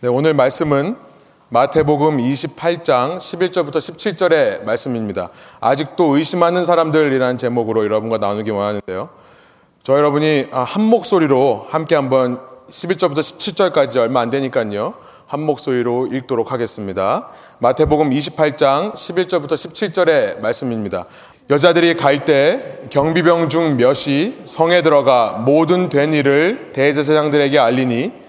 네, 오늘 말씀은 마태복음 28장 11절부터 17절의 말씀입니다. 아직도 의심하는 사람들이라는 제목으로 여러분과 나누기 원하는데요. 저 여러분이 아, 한 목소리로 함께 한번 11절부터 17절까지 얼마 안 되니까요. 한 목소리로 읽도록 하겠습니다. 마태복음 28장 11절부터 17절의 말씀입니다. 여자들이 갈 때 경비병 중 몇이 성에 들어가 모든 된 일을 대제사장들에게 알리니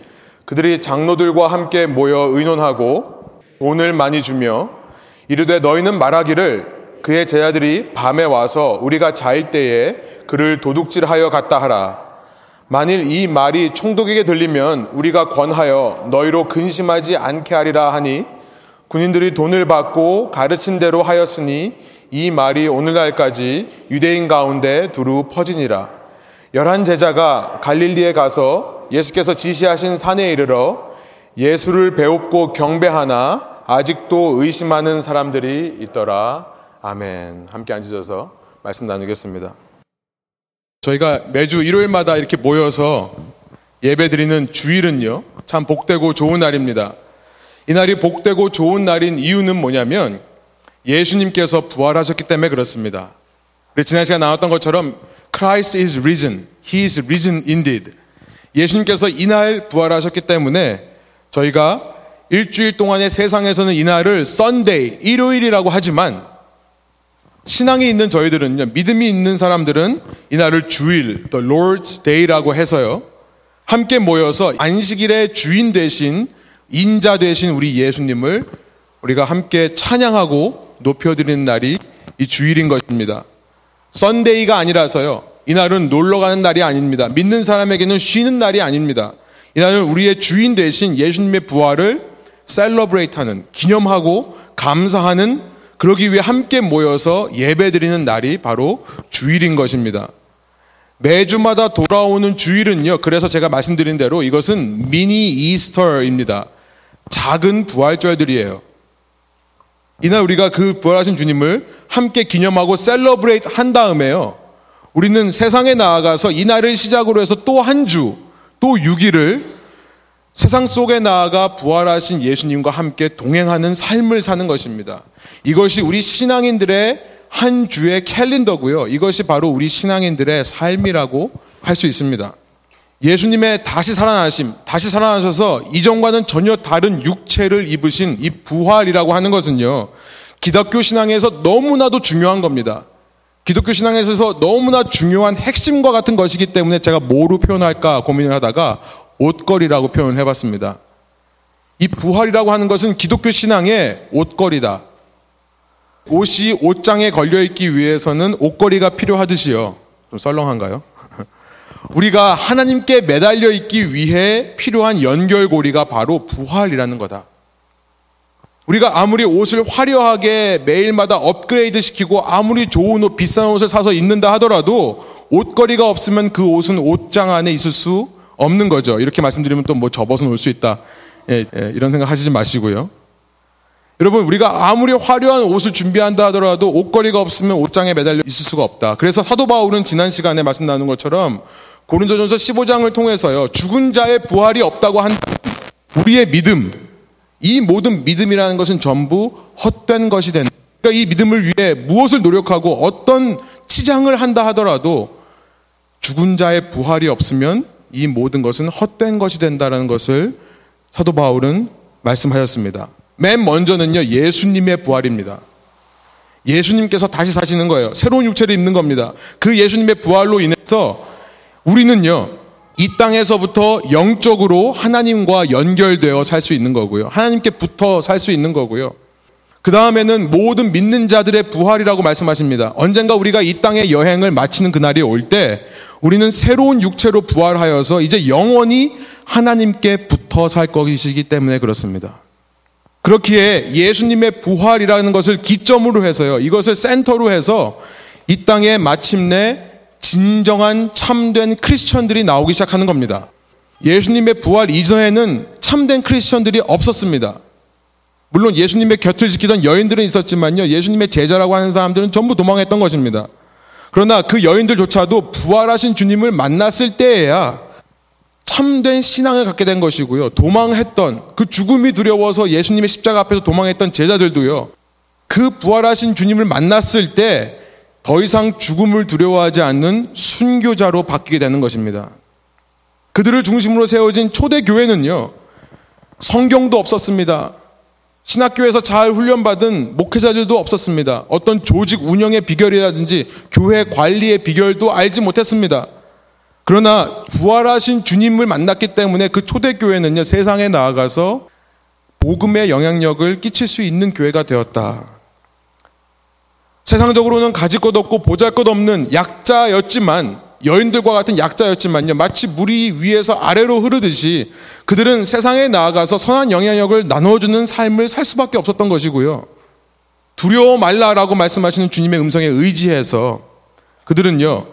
그들이 장로들과 함께 모여 의논하고 돈을 많이 주며 이르되 너희는 말하기를 그의 제자들이 밤에 와서 우리가 자일 때에 그를 도둑질하여 갔다 하라. 만일 이 말이 총독에게 들리면 우리가 권하여 너희로 근심하지 않게 하리라 하니 군인들이 돈을 받고 가르친 대로 하였으니 이 말이 오늘날까지 유대인 가운데 두루 퍼지니라. 열한 제자가 갈릴리에 가서 예수께서 지시하신 산에 이르러 예수를 배웁고 경배하나 아직도 의심하는 사람들이 있더라. 아멘. 함께 앉으셔서 말씀 나누겠습니다. 저희가 매주 일요일마다 이렇게 모여서 예배 드리는 주일은요, 참 복되고 좋은 날입니다. 이 날이 복되고 좋은 날인 이유는 뭐냐면 예수님께서 부활하셨기 때문에 그렇습니다. 지난 시간 나왔던 것처럼 Christ is risen. He is risen indeed. 예수님께서 이날 부활하셨기 때문에 저희가 일주일 동안의 세상에서는 이날을 Sunday, 일요일이라고 하지만 신앙이 있는 저희들은요, 믿음이 있는 사람들은 이날을 주일, the Lord's Day라고 해서요, 함께 모여서 안식일의 주인 되신, 인자 되신 우리 예수님을 우리가 함께 찬양하고 높여드리는 날이 이 주일인 것입니다. Sunday가 아니라서요, 이날은 놀러 가는 날이 아닙니다. 믿는 사람에게는 쉬는 날이 아닙니다. 이날은 우리의 주인 되신 예수님의 부활을 celebrate 하는, 기념하고 감사하는 그러기 위해 함께 모여서 예배드리는 날이 바로 주일인 것입니다. 매주마다 돌아오는 주일은요. 그래서 제가 말씀드린 대로 이것은 mini Easter입니다. 작은 부활절들이에요. 이날 우리가 그 부활하신 주님을 함께 기념하고 셀러브레이트 한 다음에요. 우리는 세상에 나아가서 이날을 시작으로 해서 또 한 주, 또 6일을 세상 속에 나아가 부활하신 예수님과 함께 동행하는 삶을 사는 것입니다. 이것이 우리 신앙인들의 한 주의 캘린더고요. 이것이 바로 우리 신앙인들의 삶이라고 할 수 있습니다. 예수님의 다시 살아나심, 다시 살아나셔서 이전과는 전혀 다른 육체를 입으신 이 부활이라고 하는 것은요. 기독교 신앙에서 너무나도 중요한 겁니다. 기독교 신앙에서 너무나 중요한 핵심과 같은 것이기 때문에 제가 뭐로 표현할까 고민을 하다가 옷걸이라고 표현을 해봤습니다. 이 부활이라고 하는 것은 기독교 신앙의 옷걸이다. 옷이 옷장에 걸려 있기 위해서는 옷걸이가 필요하듯이요. 좀 썰렁한가요? 우리가 하나님께 매달려 있기 위해 필요한 연결고리가 바로 부활이라는 거다. 우리가 아무리 옷을 화려하게 매일마다 업그레이드 시키고 아무리 좋은 옷, 비싼 옷을 사서 입는다 하더라도 옷걸이가 없으면 그 옷은 옷장 안에 있을 수 없는 거죠. 이렇게 말씀드리면 또 뭐 접어서 놀 수 있다. 예, 예, 이런 생각 하시지 마시고요. 여러분, 우리가 아무리 화려한 옷을 준비한다 하더라도 옷걸이가 없으면 옷장에 매달려 있을 수가 없다. 그래서 사도 바울은 지난 시간에 말씀 나눈 것처럼 고린도전서 15장을 통해서요. 죽은 자의 부활이 없다고 한 우리의 믿음, 이 모든 믿음이라는 것은 전부 헛된 것이 된다. 그러니까 이 믿음을 위해 무엇을 노력하고 어떤 치장을 한다 하더라도 죽은 자의 부활이 없으면 이 모든 것은 헛된 것이 된다는 것을 사도 바울은 말씀하셨습니다. 맨 먼저는요, 예수님의 부활입니다. 예수님께서 다시 사시는 거예요. 새로운 육체를 입는 겁니다. 그 예수님의 부활로 인해서 우리는요, 이 땅에서부터 영적으로 하나님과 연결되어 살 수 있는 거고요. 하나님께 붙어 살 수 있는 거고요. 그 다음에는 모든 믿는 자들의 부활이라고 말씀하십니다. 언젠가 우리가 이 땅의 여행을 마치는 그날이 올 때 우리는 새로운 육체로 부활하여서 이제 영원히 하나님께 붙어 살 것이기 때문에 그렇습니다. 그렇기에 예수님의 부활이라는 것을 기점으로 해서요. 이것을 센터로 해서 이 땅에 마침내 진정한 참된 크리스천들이 나오기 시작하는 겁니다. 예수님의 부활 이전에는 참된 크리스천들이 없었습니다. 물론 예수님의 곁을 지키던 여인들은 있었지만요. 예수님의 제자라고 하는 사람들은 전부 도망했던 것입니다. 그러나 그 여인들조차도 부활하신 주님을 만났을 때에야 참된 신앙을 갖게 된 것이고요. 도망했던 그 죽음이 두려워서 예수님의 십자가 앞에서 도망했던 제자들도요. 그 부활하신 주님을 만났을 때 더 이상 죽음을 두려워하지 않는 순교자로 바뀌게 되는 것입니다. 그들을 중심으로 세워진 초대 교회는요. 성경도 없었습니다. 신학교에서 잘 훈련받은 목회자들도 없었습니다. 어떤 조직 운영의 비결이라든지 교회 관리의 비결도 알지 못했습니다. 그러나 부활하신 주님을 만났기 때문에 그 초대교회는요, 세상에 나아가서 복음의 영향력을 끼칠 수 있는 교회가 되었다. 세상적으로는 가질 것 없고 보잘 것 없는 약자였지만 여인들과 같은 약자였지만요. 마치 물이 위에서 아래로 흐르듯이 그들은 세상에 나아가서 선한 영향력을 나눠주는 삶을 살 수밖에 없었던 것이고요. 두려워 말라라고 말씀하시는 주님의 음성에 의지해서 그들은요.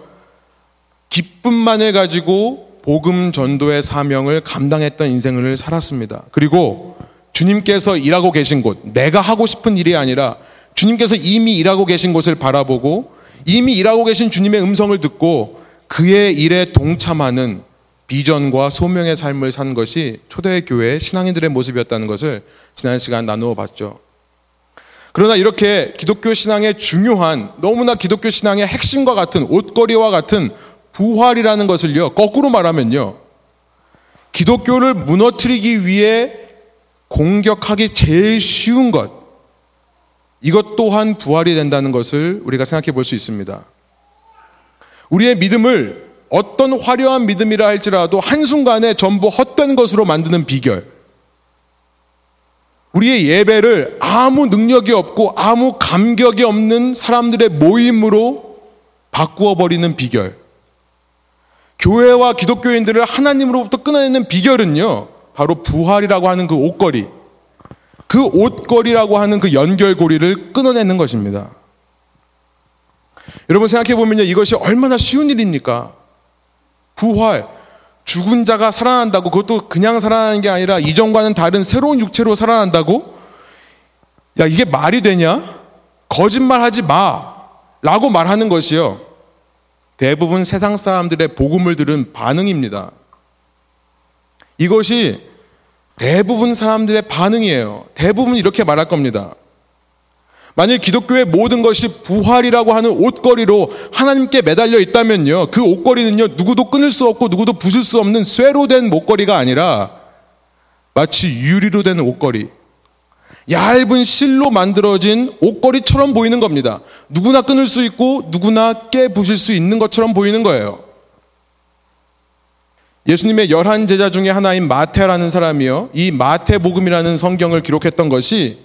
기쁨만을 가지고 복음 전도의 사명을 감당했던 인생을 살았습니다. 그리고 주님께서 일하고 계신 곳, 내가 하고 싶은 일이 아니라 주님께서 이미 일하고 계신 곳을 바라보고 이미 일하고 계신 주님의 음성을 듣고 그의 일에 동참하는 비전과 소명의 삶을 산 것이 초대교회 신앙인들의 모습이었다는 것을 지난 시간 나누어 봤죠. 그러나 이렇게 기독교 신앙의 중요한 너무나 기독교 신앙의 핵심과 같은 옷걸이와 같은 부활이라는 것을요, 거꾸로 말하면요, 기독교를 무너뜨리기 위해 공격하기 제일 쉬운 것, 이것 또한 부활이 된다는 것을 우리가 생각해 볼 수 있습니다. 우리의 믿음을 어떤 화려한 믿음이라 할지라도 한순간에 전부 헛된 것으로 만드는 비결. 우리의 예배를 아무 능력이 없고 아무 감격이 없는 사람들의 모임으로 바꾸어 버리는 비결. 교회와 기독교인들을 하나님으로부터 끊어내는 비결은요, 바로 부활이라고 하는 그 옷걸이, 그 옷걸이라고 하는 그 연결고리를 끊어내는 것입니다. 여러분 생각해 보면요, 이것이 얼마나 쉬운 일입니까? 부활, 죽은 자가 살아난다고 그것도 그냥 살아나는 게 아니라 이전과는 다른 새로운 육체로 살아난다고? 야, 이게 말이 되냐? 거짓말 하지 마. 라고 말하는 것이요. 대부분 세상 사람들의 복음을 들은 반응입니다. 이것이 대부분 사람들의 반응이에요. 대부분 이렇게 말할 겁니다. 만약 기독교의 모든 것이 부활이라고 하는 옷걸이로 하나님께 매달려 있다면요. 그 옷걸이는요, 누구도 끊을 수 없고 누구도 부술 수 없는 쇠로 된 목걸이가 아니라 마치 유리로 된 옷걸이. 얇은 실로 만들어진 옷걸이처럼 보이는 겁니다. 누구나 끊을 수 있고 누구나 깨 부실 수 있는 것처럼 보이는 거예요. 예수님의 열한 제자 중에 하나인 마태라는 사람이요. 이 마태복음이라는 성경을 기록했던 것이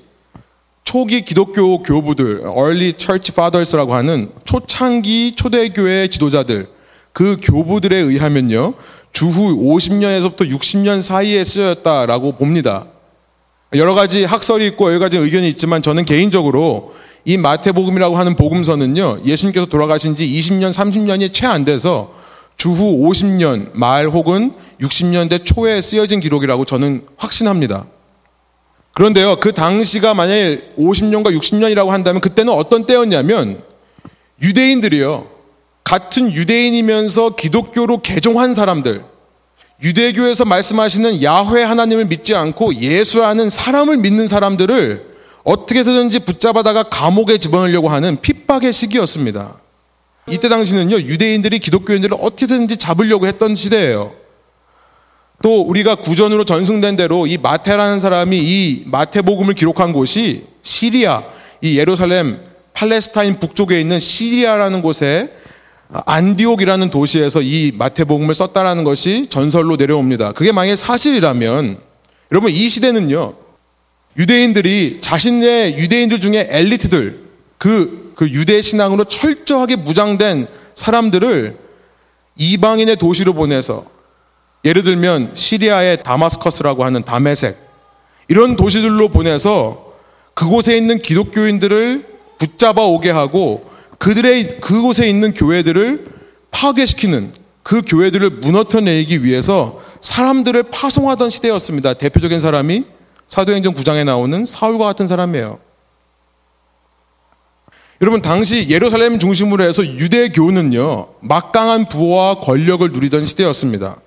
초기 기독교 교부들, early church fathers라고 하는 초창기 초대교회 지도자들, 그 교부들에 의하면요. 주후 50년에서부터 60년 사이에 쓰였다라고 봅니다. 여러 가지 학설이 있고 여러 가지 의견이 있지만 저는 개인적으로 이 마태복음이라고 하는 복음서는요, 예수님께서 돌아가신 지 20년, 30년이 채 안 돼서 주후 50년 말 혹은 60년대 초에 쓰여진 기록이라고 저는 확신합니다. 그런데요, 그 당시가 만약에 50년과 60년이라고 한다면 그때는 어떤 때였냐면 유대인들이요, 같은 유대인이면서 기독교로 개종한 사람들, 유대교에서 말씀하시는 야훼 하나님을 믿지 않고 예수라는 사람을 믿는 사람들을 어떻게든지 붙잡아다가 감옥에 집어넣으려고 하는 핍박의 시기였습니다. 이때 당시는요, 유대인들이 기독교인들을 어떻게든지 잡으려고 했던 시대예요. 또 우리가 구전으로 전승된 대로 이 마태라는 사람이 이 마태복음을 기록한 곳이 시리아, 이 예루살렘, 팔레스타인 북쪽에 있는 시리아라는 곳에 안디옥이라는 도시에서 이 마태복음을 썼다라는 것이 전설로 내려옵니다. 그게 만약에 사실이라면 여러분 이 시대는요. 유대인들이 자신의 유대인들 중에 엘리트들 그, 그 유대 신앙으로 철저하게 무장된 사람들을 이방인의 도시로 보내서 예를 들면 시리아의 다마스커스라고 하는 다메색 이런 도시들로 보내서 그곳에 있는 기독교인들을 붙잡아 오게 하고 그들의 그곳에 있는 교회들을 파괴시키는 그 교회들을 무너뜨려내기 위해서 사람들을 파송하던 시대였습니다. 대표적인 사람이 사도행전 9장에 나오는 사울과 같은 사람이에요. 여러분 당시 예루살렘 중심으로 해서 유대교는요 막강한 부와 권력을 누리던 시대였습니다.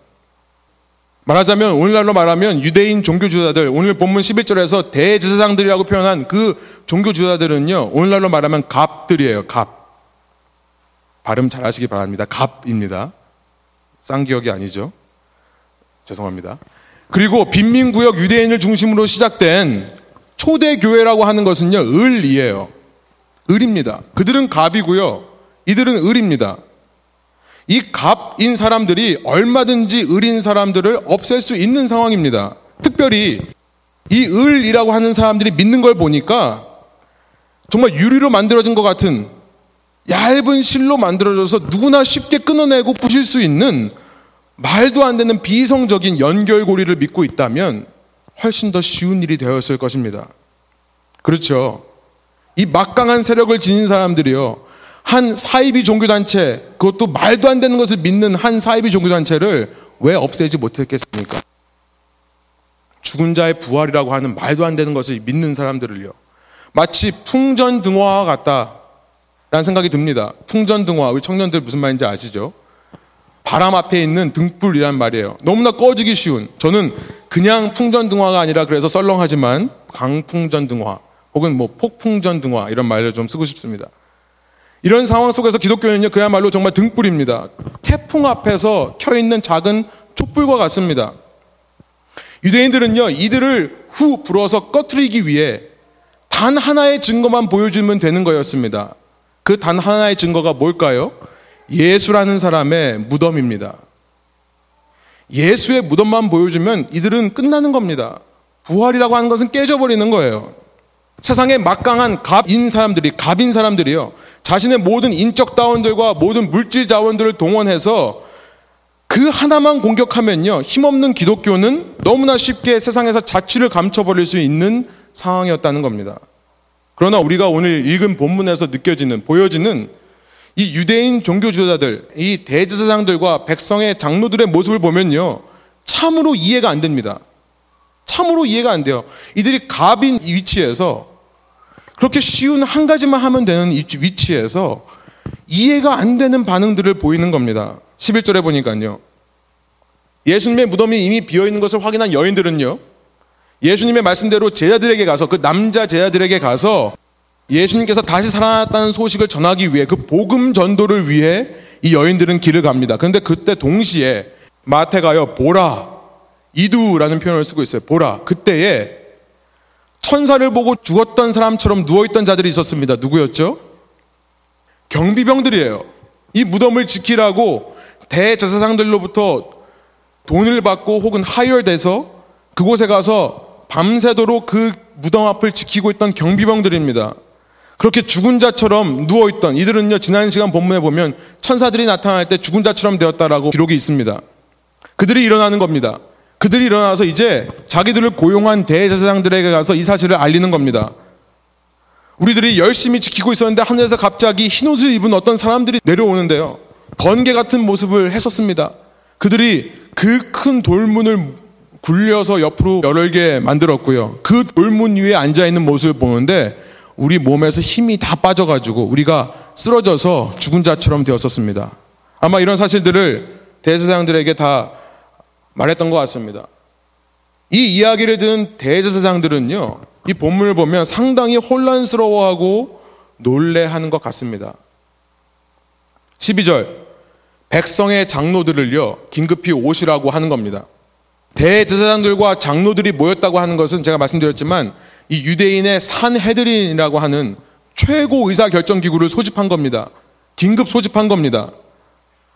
말하자면 오늘날로 말하면 유대인 종교 지도자들 오늘 본문 11절에서 대제사장들이라고 표현한 그 종교 지도자들은요. 오늘날로 말하면 갑들이에요. 갑. 발음 잘 하시기 바랍니다. 갑입니다. 쌍기역이 아니죠. 죄송합니다. 그리고 빈민구역 유대인을 중심으로 시작된 초대교회라고 하는 것은요, 을이에요. 을입니다. 그들은 갑이고요. 이들은 을입니다. 이 갑인 사람들이 얼마든지 을인 사람들을 없앨 수 있는 상황입니다. 특별히 이 을이라고 하는 사람들이 믿는 걸 보니까 정말 유리로 만들어진 것 같은 얇은 실로 만들어져서 누구나 쉽게 끊어내고 부실 수 있는 말도 안 되는 비성적인 연결고리를 믿고 있다면 훨씬 더 쉬운 일이 되었을 것입니다. 그렇죠. 이 막강한 세력을 지닌 사람들이요. 한 사이비 종교단체, 그것도 말도 안 되는 것을 믿는 한 사이비 종교단체를 왜 없애지 못했겠습니까? 죽은 자의 부활이라고 하는 말도 안 되는 것을 믿는 사람들을요. 마치 풍전등화와 같다. 라는 생각이 듭니다. 풍전등화, 우리 청년들 무슨 말인지 아시죠? 바람 앞에 있는 등불이란 말이에요. 너무나 꺼지기 쉬운. 저는 그냥 풍전등화가 아니라 그래서 썰렁하지만 강풍전등화 혹은 뭐 폭풍전 등화 이런 말을 좀 쓰고 싶습니다. 이런 상황 속에서 기독교는요, 그야말로 정말 등불입니다. 태풍 앞에서 켜있는 작은 촛불과 같습니다. 유대인들은요, 이들을 후 불어서 꺼트리기 위해 단 하나의 증거만 보여주면 되는 거였습니다. 그 단 하나의 증거가 뭘까요? 예수라는 사람의 무덤입니다. 예수의 무덤만 보여주면 이들은 끝나는 겁니다. 부활이라고 하는 것은 깨져버리는 거예요. 세상에 막강한 갑인 사람들이, 갑인 사람들이요. 자신의 모든 인적 자원들과 모든 물질 자원들을 동원해서 그 하나만 공격하면요. 힘없는 기독교는 너무나 쉽게 세상에서 자취를 감춰버릴 수 있는 상황이었다는 겁니다. 그러나 우리가 오늘 읽은 본문에서 느껴지는 보여지는 이 유대인 종교 지도자들, 이 대제사장들과 백성의 장로들의 모습을 보면요. 참으로 이해가 안 됩니다. 참으로 이해가 안 돼요. 이들이 갑인 위치에서 그렇게 쉬운 한 가지만 하면 되는 위치에서 이해가 안 되는 반응들을 보이는 겁니다. 11절에 보니까요. 예수님의 무덤이 이미 비어 있는 것을 확인한 여인들은요. 예수님의 말씀대로 제자들에게 가서 그 남자 제자들에게 가서 예수님께서 다시 살아났다는 소식을 전하기 위해 그 복음 전도를 위해 이 여인들은 길을 갑니다. 그런데 그때 동시에 마태가요 보라 이두라는 표현을 쓰고 있어요. 보라 그때에 천사를 보고 죽었던 사람처럼 누워있던 자들이 있었습니다. 누구였죠? 경비병들이에요. 이 무덤을 지키라고 대제사장들로부터 돈을 받고 혹은 하열돼서 그곳에 가서 밤새도록 그 무덤 앞을 지키고 있던 경비병들입니다. 그렇게 죽은 자처럼 누워있던 이들은요, 지난 시간 본문에 보면 천사들이 나타날 때 죽은 자처럼 되었다라고 기록이 있습니다. 그들이 일어나는 겁니다. 그들이 일어나서 이제 자기들을 고용한 대제사장들에게 가서 이 사실을 알리는 겁니다. 우리들이 열심히 지키고 있었는데 하늘에서 갑자기 흰 옷을 입은 어떤 사람들이 내려오는데요. 번개 같은 모습을 했었습니다. 그들이 그 큰 돌문을 굴려서 옆으로 여러 개 만들었고요. 그 돌문 위에 앉아 있는 모습을 보는데 우리 몸에서 힘이 다 빠져가지고 우리가 쓰러져서 죽은 자처럼 되었었습니다. 아마 이런 사실들을 대제사장들에게 다 말했던 것 같습니다. 이 이야기를 듣는 대제사장들은요, 이 본문을 보면 상당히 혼란스러워하고 놀래하는 것 같습니다. 12절, 백성의 장로들을요, 긴급히 오시라고 하는 겁니다. 대제사장들과 장로들이 모였다고 하는 것은 제가 말씀드렸지만 이 유대인의 산헤드린이라고 하는 최고 의사 결정 기구를 소집한 겁니다. 긴급 소집한 겁니다.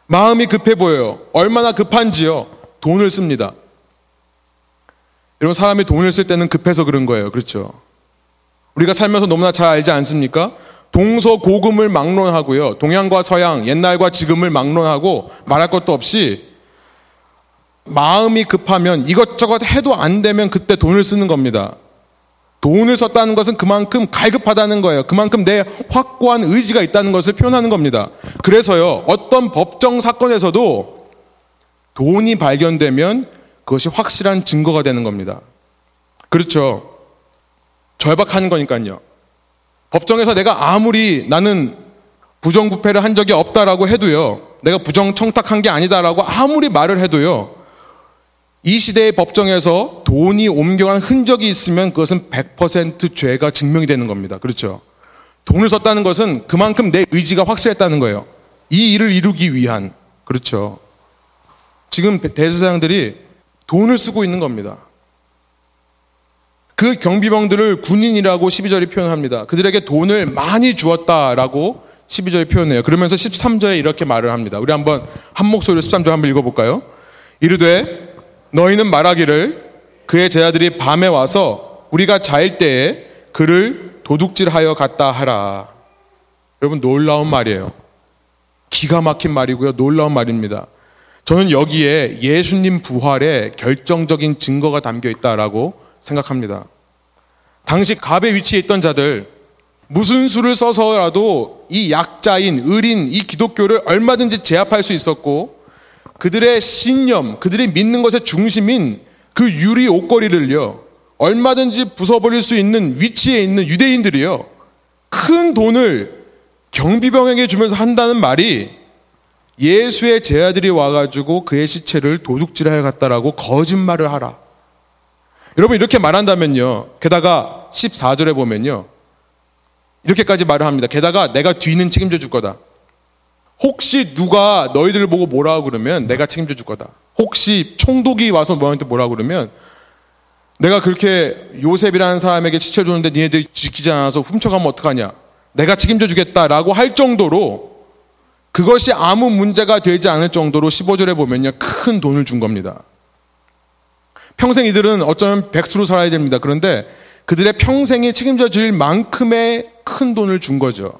마음이 급해 보여요. 얼마나 급한지요. 돈을 씁니다. 여러분 사람이 돈을 쓸 때는 급해서 그런 거예요. 그렇죠? 우리가 살면서 너무나 잘 알지 않습니까? 동서고금을 막론하고요. 동양과 서양, 옛날과 지금을 막론하고 말할 것도 없이 마음이 급하면 이것저것 해도 안 되면 그때 돈을 쓰는 겁니다. 돈을 썼다는 것은 그만큼 갈급하다는 거예요. 그만큼 내 확고한 의지가 있다는 것을 표현하는 겁니다. 그래서요, 어떤 법정 사건에서도 돈이 발견되면 그것이 확실한 증거가 되는 겁니다. 그렇죠. 절박하는 거니까요. 법정에서 내가 아무리 나는 부정부패를 한 적이 없다라고 해도요, 내가 부정청탁한 게 아니다라고 아무리 말을 해도요, 이 시대의 법정에서 돈이 옮겨간 흔적이 있으면 그것은 100% 죄가 증명이 되는 겁니다. 그렇죠? 돈을 썼다는 것은 그만큼 내 의지가 확실했다는 거예요. 이 일을 이루기 위한. 그렇죠. 지금 대세상들이 돈을 쓰고 있는 겁니다. 그 경비병들을 군인이라고 12절이 표현합니다. 그들에게 돈을 많이 주었다라고 12절이 표현해요. 그러면서 13절에 이렇게 말을 합니다. 우리 한번 한 목소리로 13절 한번 읽어볼까요? 이르되 너희는 말하기를 그의 제자들이 밤에 와서 우리가 자일 때에 그를 도둑질하여 갔다 하라. 여러분 놀라운 말이에요. 기가 막힌 말이고요. 놀라운 말입니다. 저는 여기에 예수님 부활의 결정적인 증거가 담겨 있다라고 생각합니다. 당시 갑의 위치에 있던 자들 무슨 수를 써서라도 이 약자인 의린 이 기독교를 얼마든지 제압할 수 있었고 그들의 신념, 그들이 믿는 것의 중심인 그 유리 옷걸이를요 얼마든지 부숴버릴 수 있는 위치에 있는 유대인들이요 큰 돈을 경비병에게 주면서 한다는 말이 예수의 제자들이 와가지고 그의 시체를 도둑질하여 갔다라고 거짓말을 하라. 여러분 이렇게 말한다면요. 게다가 14절에 보면요. 이렇게까지 말을 합니다. 게다가 내가 뒤는 책임져 줄 거다. 혹시 누가 너희들 보고 뭐라고 그러면 내가 책임져 줄 거다. 혹시 총독이 와서 너한테 뭐라고 그러면 내가 그렇게 요셉이라는 사람에게 시체를 줬는데 니네들이 지키지 않아서 훔쳐가면 어떡하냐. 내가 책임져 주겠다라고 할 정도로 그것이 아무 문제가 되지 않을 정도로 15절에 보면요. 큰 돈을 준 겁니다. 평생 이들은 어쩌면 백수로 살아야 됩니다. 그런데 그들의 평생이 책임져 질 만큼의 큰 돈을 준 거죠.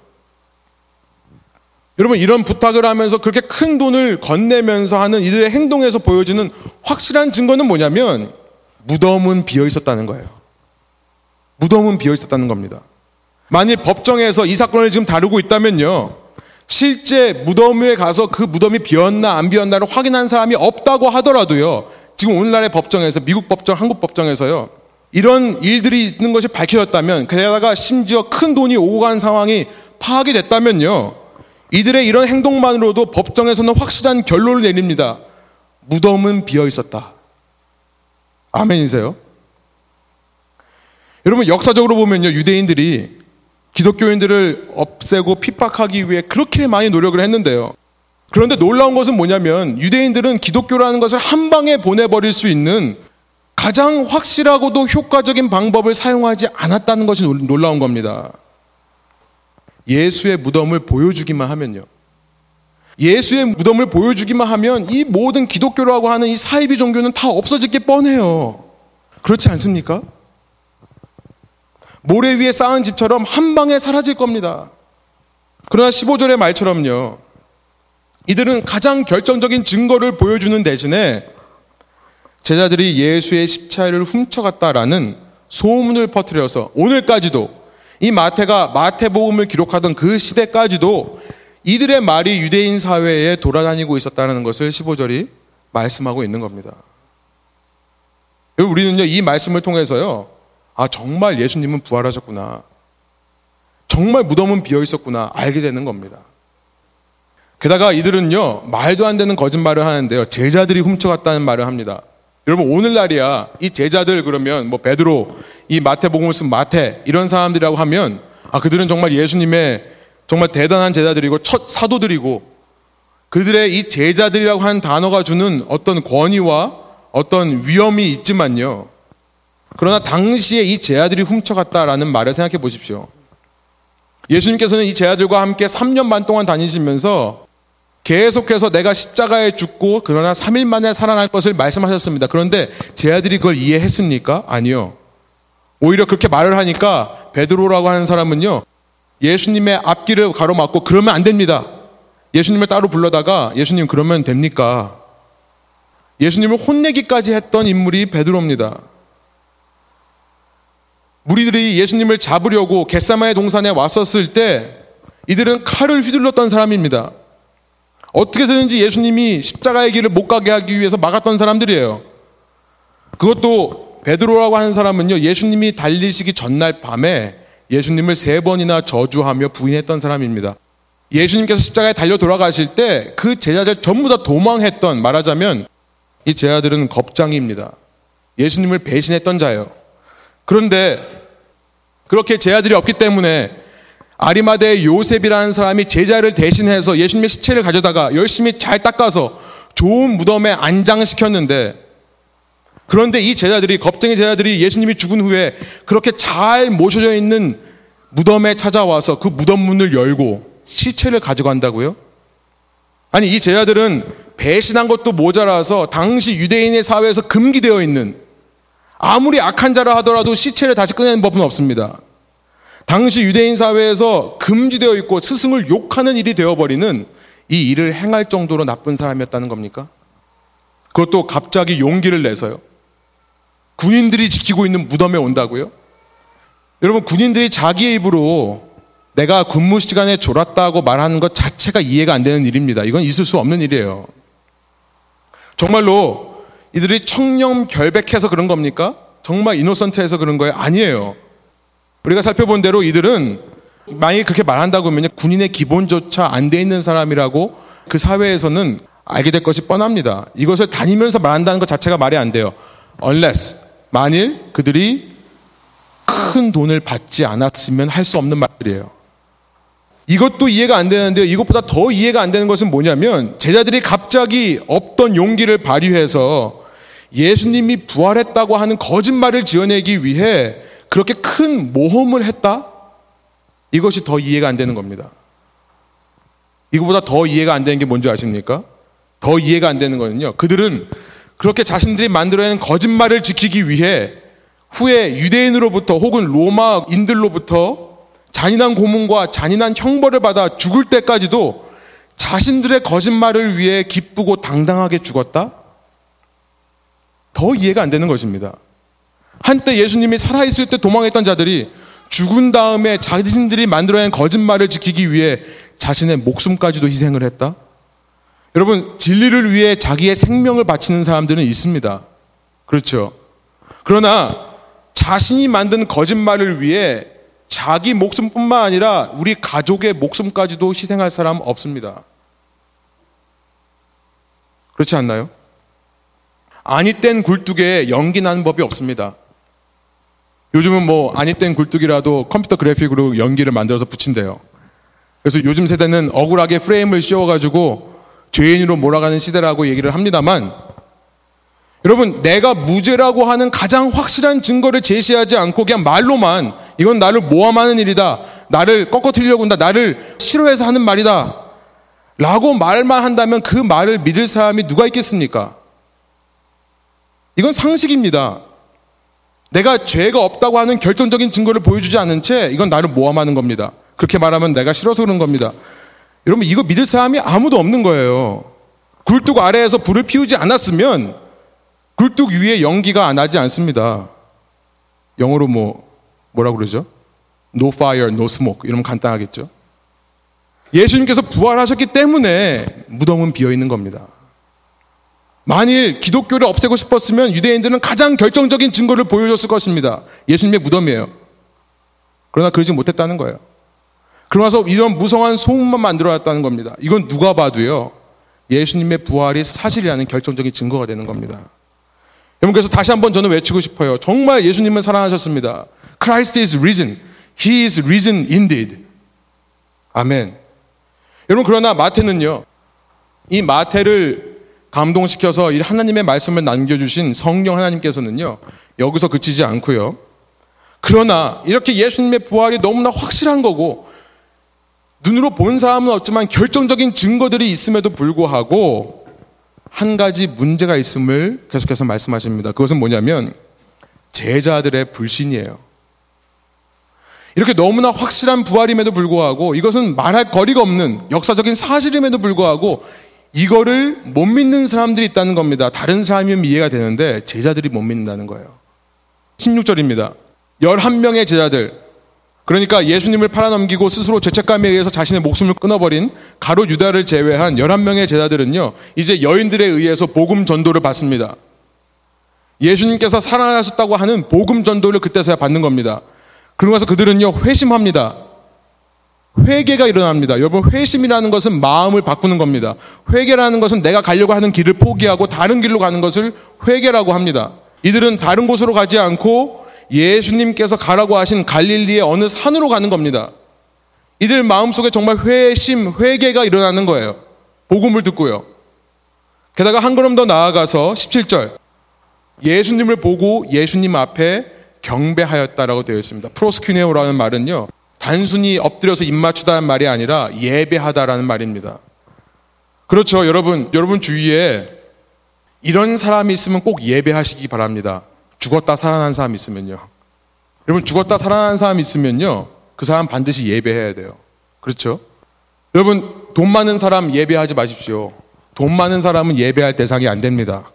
여러분, 이런 부탁을 하면서 그렇게 큰 돈을 건네면서 하는 이들의 행동에서 보여지는 확실한 증거는 뭐냐면 무덤은 비어 있었다는 거예요. 무덤은 비어 있었다는 겁니다. 만일 법정에서 이 사건을 지금 다루고 있다면요. 실제 무덤에 가서 그 무덤이 비었나 안 비었나를 확인한 사람이 없다고 하더라도요. 지금 오늘날의 법정에서 미국 법정, 한국 법정에서요. 이런 일들이 있는 것이 밝혀졌다면 게다가 심지어 큰 돈이 오고 간 상황이 파악이 됐다면요. 이들의 이런 행동만으로도 법정에서는 확실한 결론을 내립니다. 무덤은 비어 있었다. 아멘이세요? 여러분 역사적으로 보면요. 유대인들이 기독교인들을 없애고 핍박하기 위해 그렇게 많이 노력을 했는데요. 그런데 놀라운 것은 뭐냐면 유대인들은 기독교라는 것을 한 방에 보내버릴 수 있는 가장 확실하고도 효과적인 방법을 사용하지 않았다는 것이 놀라운 겁니다. 예수의 무덤을 보여주기만 하면요. 예수의 무덤을 보여주기만 하면 이 모든 기독교라고 하는 이 사이비 종교는 다 없어질 게 뻔해요. 그렇지 않습니까? 모래 위에 쌓은 집처럼 한 방에 사라질 겁니다. 그러나 15절의 말처럼요. 이들은 가장 결정적인 증거를 보여주는 대신에 제자들이 예수의 십자를 훔쳐갔다라는 소문을 퍼뜨려서 오늘까지도 이 마태가 마태복음을 기록하던 그 시대까지도 이들의 말이 유대인 사회에 돌아다니고 있었다는 것을 15절이 말씀하고 있는 겁니다. 우리는요, 이 말씀을 통해서요, 아, 정말 예수님은 부활하셨구나. 정말 무덤은 비어 있었구나. 알게 되는 겁니다. 게다가 이들은요, 말도 안 되는 거짓말을 하는데요. 제자들이 훔쳐갔다는 말을 합니다. 여러분, 오늘날이야, 이 제자들 그러면 뭐 베드로, 이 마태복음을 쓴 마태, 이런 사람들이라고 하면, 아, 그들은 정말 예수님의 정말 대단한 제자들이고 첫 사도들이고, 그들의 이 제자들이라고 하는 단어가 주는 어떤 권위와 어떤 위험이 있지만요. 그러나 당시에 이 제아들이 훔쳐갔다라는 말을 생각해 보십시오. 예수님께서는 이 제아들과 함께 3년 반 동안 다니시면서 계속해서 내가 십자가에 죽고 그러나 3일 만에 살아날 것을 말씀하셨습니다. 그런데 제아들이 그걸 이해했습니까? 아니요. 오히려 그렇게 말을 하니까 베드로라고 하는 사람은요. 예수님의 앞길을 가로막고 그러면 안 됩니다. 예수님을 따로 불러다가 예수님 그러면 됩니까? 예수님을 혼내기까지 했던 인물이 베드로입니다. 무리들이 예수님을 잡으려고 겟사마의 동산에 왔었을 때 이들은 칼을 휘둘렀던 사람입니다. 어떻게 해서든지 예수님이 십자가의 길을 못 가게 하기 위해서 막았던 사람들이에요. 그것도 베드로라고 하는 사람은요, 예수님이 달리시기 전날 밤에 예수님을 세 번이나 저주하며 부인했던 사람입니다. 예수님께서 십자가에 달려 돌아가실 때 그 제자들 전부 다 도망했던 말하자면 이 제자들은 겁장입니다. 예수님을 배신했던 자예요. 그런데 그렇게 제자들이 없기 때문에 아리마대의 요셉이라는 사람이 제자를 대신해서 예수님의 시체를 가져다가 열심히 잘 닦아서 좋은 무덤에 안장시켰는데 그런데 이 제자들이 겁쟁이 제자들이 예수님이 죽은 후에 그렇게 잘 모셔져 있는 무덤에 찾아와서 그 무덤 문을 열고 시체를 가져간다고요? 아니 이 제자들은 배신한 것도 모자라서 당시 유대인의 사회에서 금기되어 있는 아무리 악한 자라 하더라도 시체를 다시 꺼내는 법은 없습니다. 당시 유대인 사회에서 금지되어 있고 스승을 욕하는 일이 되어버리는 이 일을 행할 정도로 나쁜 사람이었다는 겁니까? 그것도 갑자기 용기를 내서요. 군인들이 지키고 있는 무덤에 온다고요? 여러분, 군인들이 자기의 입으로 내가 근무 시간에 졸았다고 말하는 것 자체가 이해가 안 되는 일입니다. 이건 있을 수 없는 일이에요. 정말로 이들이 청렴 결백해서 그런 겁니까? 정말 이노선트해서 그런 거예요? 아니에요. 우리가 살펴본 대로 이들은 만약에 그렇게 말한다고 하면 군인의 기본조차 안 돼 있는 사람이라고 그 사회에서는 알게 될 것이 뻔합니다. 이것을 다니면서 말한다는 것 자체가 말이 안 돼요. unless 만일 그들이 큰 돈을 받지 않았으면 할 수 없는 말들이에요. 이것도 이해가 안 되는데 이것보다 더 이해가 안 되는 것은 뭐냐면 제자들이 갑자기 없던 용기를 발휘해서 예수님이 부활했다고 하는 거짓말을 지어내기 위해 그렇게 큰 모험을 했다? 이것이 더 이해가 안 되는 겁니다. 이거보다 더 이해가 안 되는 게 뭔지 아십니까? 더 이해가 안 되는 거는요. 그들은 그렇게 자신들이 만들어낸 거짓말을 지키기 위해 후에 유대인으로부터 혹은 로마인들로부터 잔인한 고문과 잔인한 형벌을 받아 죽을 때까지도 자신들의 거짓말을 위해 기쁘고 당당하게 죽었다? 더 이해가 안 되는 것입니다. 한때 예수님이 살아있을 때 도망했던 자들이 죽은 다음에 자신들이 만들어낸 거짓말을 지키기 위해 자신의 목숨까지도 희생을 했다? 여러분, 진리를 위해 자기의 생명을 바치는 사람들은 있습니다. 그렇죠. 그러나 자신이 만든 거짓말을 위해 자기 목숨뿐만 아니라 우리 가족의 목숨까지도 희생할 사람 없습니다. 그렇지 않나요? 아니 땐 굴뚝에 연기 나는 법이 없습니다. 요즘은 뭐 아니 땐 굴뚝이라도 컴퓨터 그래픽으로 연기를 만들어서 붙인대요. 그래서 요즘 세대는 억울하게 프레임을 씌워가지고 죄인으로 몰아가는 시대라고 얘기를 합니다만 여러분 내가 무죄라고 하는 가장 확실한 증거를 제시하지 않고 그냥 말로만 이건 나를 모함하는 일이다. 나를 꺾어뜨리려고 한다. 나를 싫어해서 하는 말이다. 라고 말만 한다면 그 말을 믿을 사람이 누가 있겠습니까? 이건 상식입니다. 내가 죄가 없다고 하는 결정적인 증거를 보여주지 않은 채 이건 나를 모함하는 겁니다. 그렇게 말하면 내가 싫어서 그런 겁니다. 여러분 이거 믿을 사람이 아무도 없는 거예요. 굴뚝 아래에서 불을 피우지 않았으면 굴뚝 위에 연기가 나지 않습니다. 영어로 뭐 뭐라고 그러죠? No fire, no smoke 이러면 간단하겠죠. 예수님께서 부활하셨기 때문에 무덤은 비어 있는 겁니다. 만일 기독교를 없애고 싶었으면 유대인들은 가장 결정적인 증거를 보여줬을 것입니다. 예수님의 무덤이에요. 그러나 그러지 못했다는 거예요. 그러면서 이런 무성한 소문만 만들어놨다는 겁니다. 이건 누가 봐도요. 예수님의 부활이 사실이라는 결정적인 증거가 되는 겁니다. 여러분 그래서 다시 한번 저는 외치고 싶어요. 정말 예수님은 사랑하셨습니다. Christ is risen. He is risen indeed. 아멘. 여러분 그러나 마태는요. 이 마태를 감동시켜서 이 하나님의 말씀을 남겨주신 성령 하나님께서는요, 여기서 그치지 않고요. 그러나 이렇게 예수님의 부활이 너무나 확실한 거고, 눈으로 본 사람은 없지만 결정적인 증거들이 있음에도 불구하고, 한 가지 문제가 있음을 계속해서 말씀하십니다. 그것은 뭐냐면, 제자들의 불신이에요. 이렇게 너무나 확실한 부활임에도 불구하고 이것은 말할 거리가 없는 역사적인 사실임에도 불구하고 이거를 못 믿는 사람들이 있다는 겁니다. 다른 사람이면 이해가 되는데 제자들이 못 믿는다는 거예요. 16절입니다. 11명의 제자들. 그러니까 예수님을 팔아넘기고 스스로 죄책감에 의해서 자신의 목숨을 끊어버린 가로 유다를 제외한 11명의 제자들은요, 이제 여인들에 의해서 복음 전도를 받습니다. 예수님께서 살아나셨다고 하는 복음 전도를 그때서야 받는 겁니다. 그러면서 그들은요, 회심합니다. 회개가 일어납니다. 여러분 회심이라는 것은 마음을 바꾸는 겁니다. 회개라는 것은 내가 가려고 하는 길을 포기하고 다른 길로 가는 것을 회개라고 합니다. 이들은 다른 곳으로 가지 않고 예수님께서 가라고 하신 갈릴리의 어느 산으로 가는 겁니다. 이들 마음속에 정말 회심, 회개가 일어나는 거예요. 복음을 듣고요. 게다가 한 걸음 더 나아가서 17절. 예수님을 보고 예수님 앞에 경배하였다라고 되어 있습니다. 프로스큐네오라는 말은요. 단순히 엎드려서 입 맞추다는 말이 아니라 예배하다라는 말입니다. 그렇죠. 여러분, 여러분 주위에 이런 사람이 있으면 꼭 예배하시기 바랍니다. 죽었다 살아난 사람 있으면요. 여러분, 죽었다 살아난 사람 있으면요. 그 사람 반드시 예배해야 돼요. 그렇죠? 여러분, 돈 많은 사람 예배하지 마십시오. 돈 많은 사람은 예배할 대상이 안 됩니다.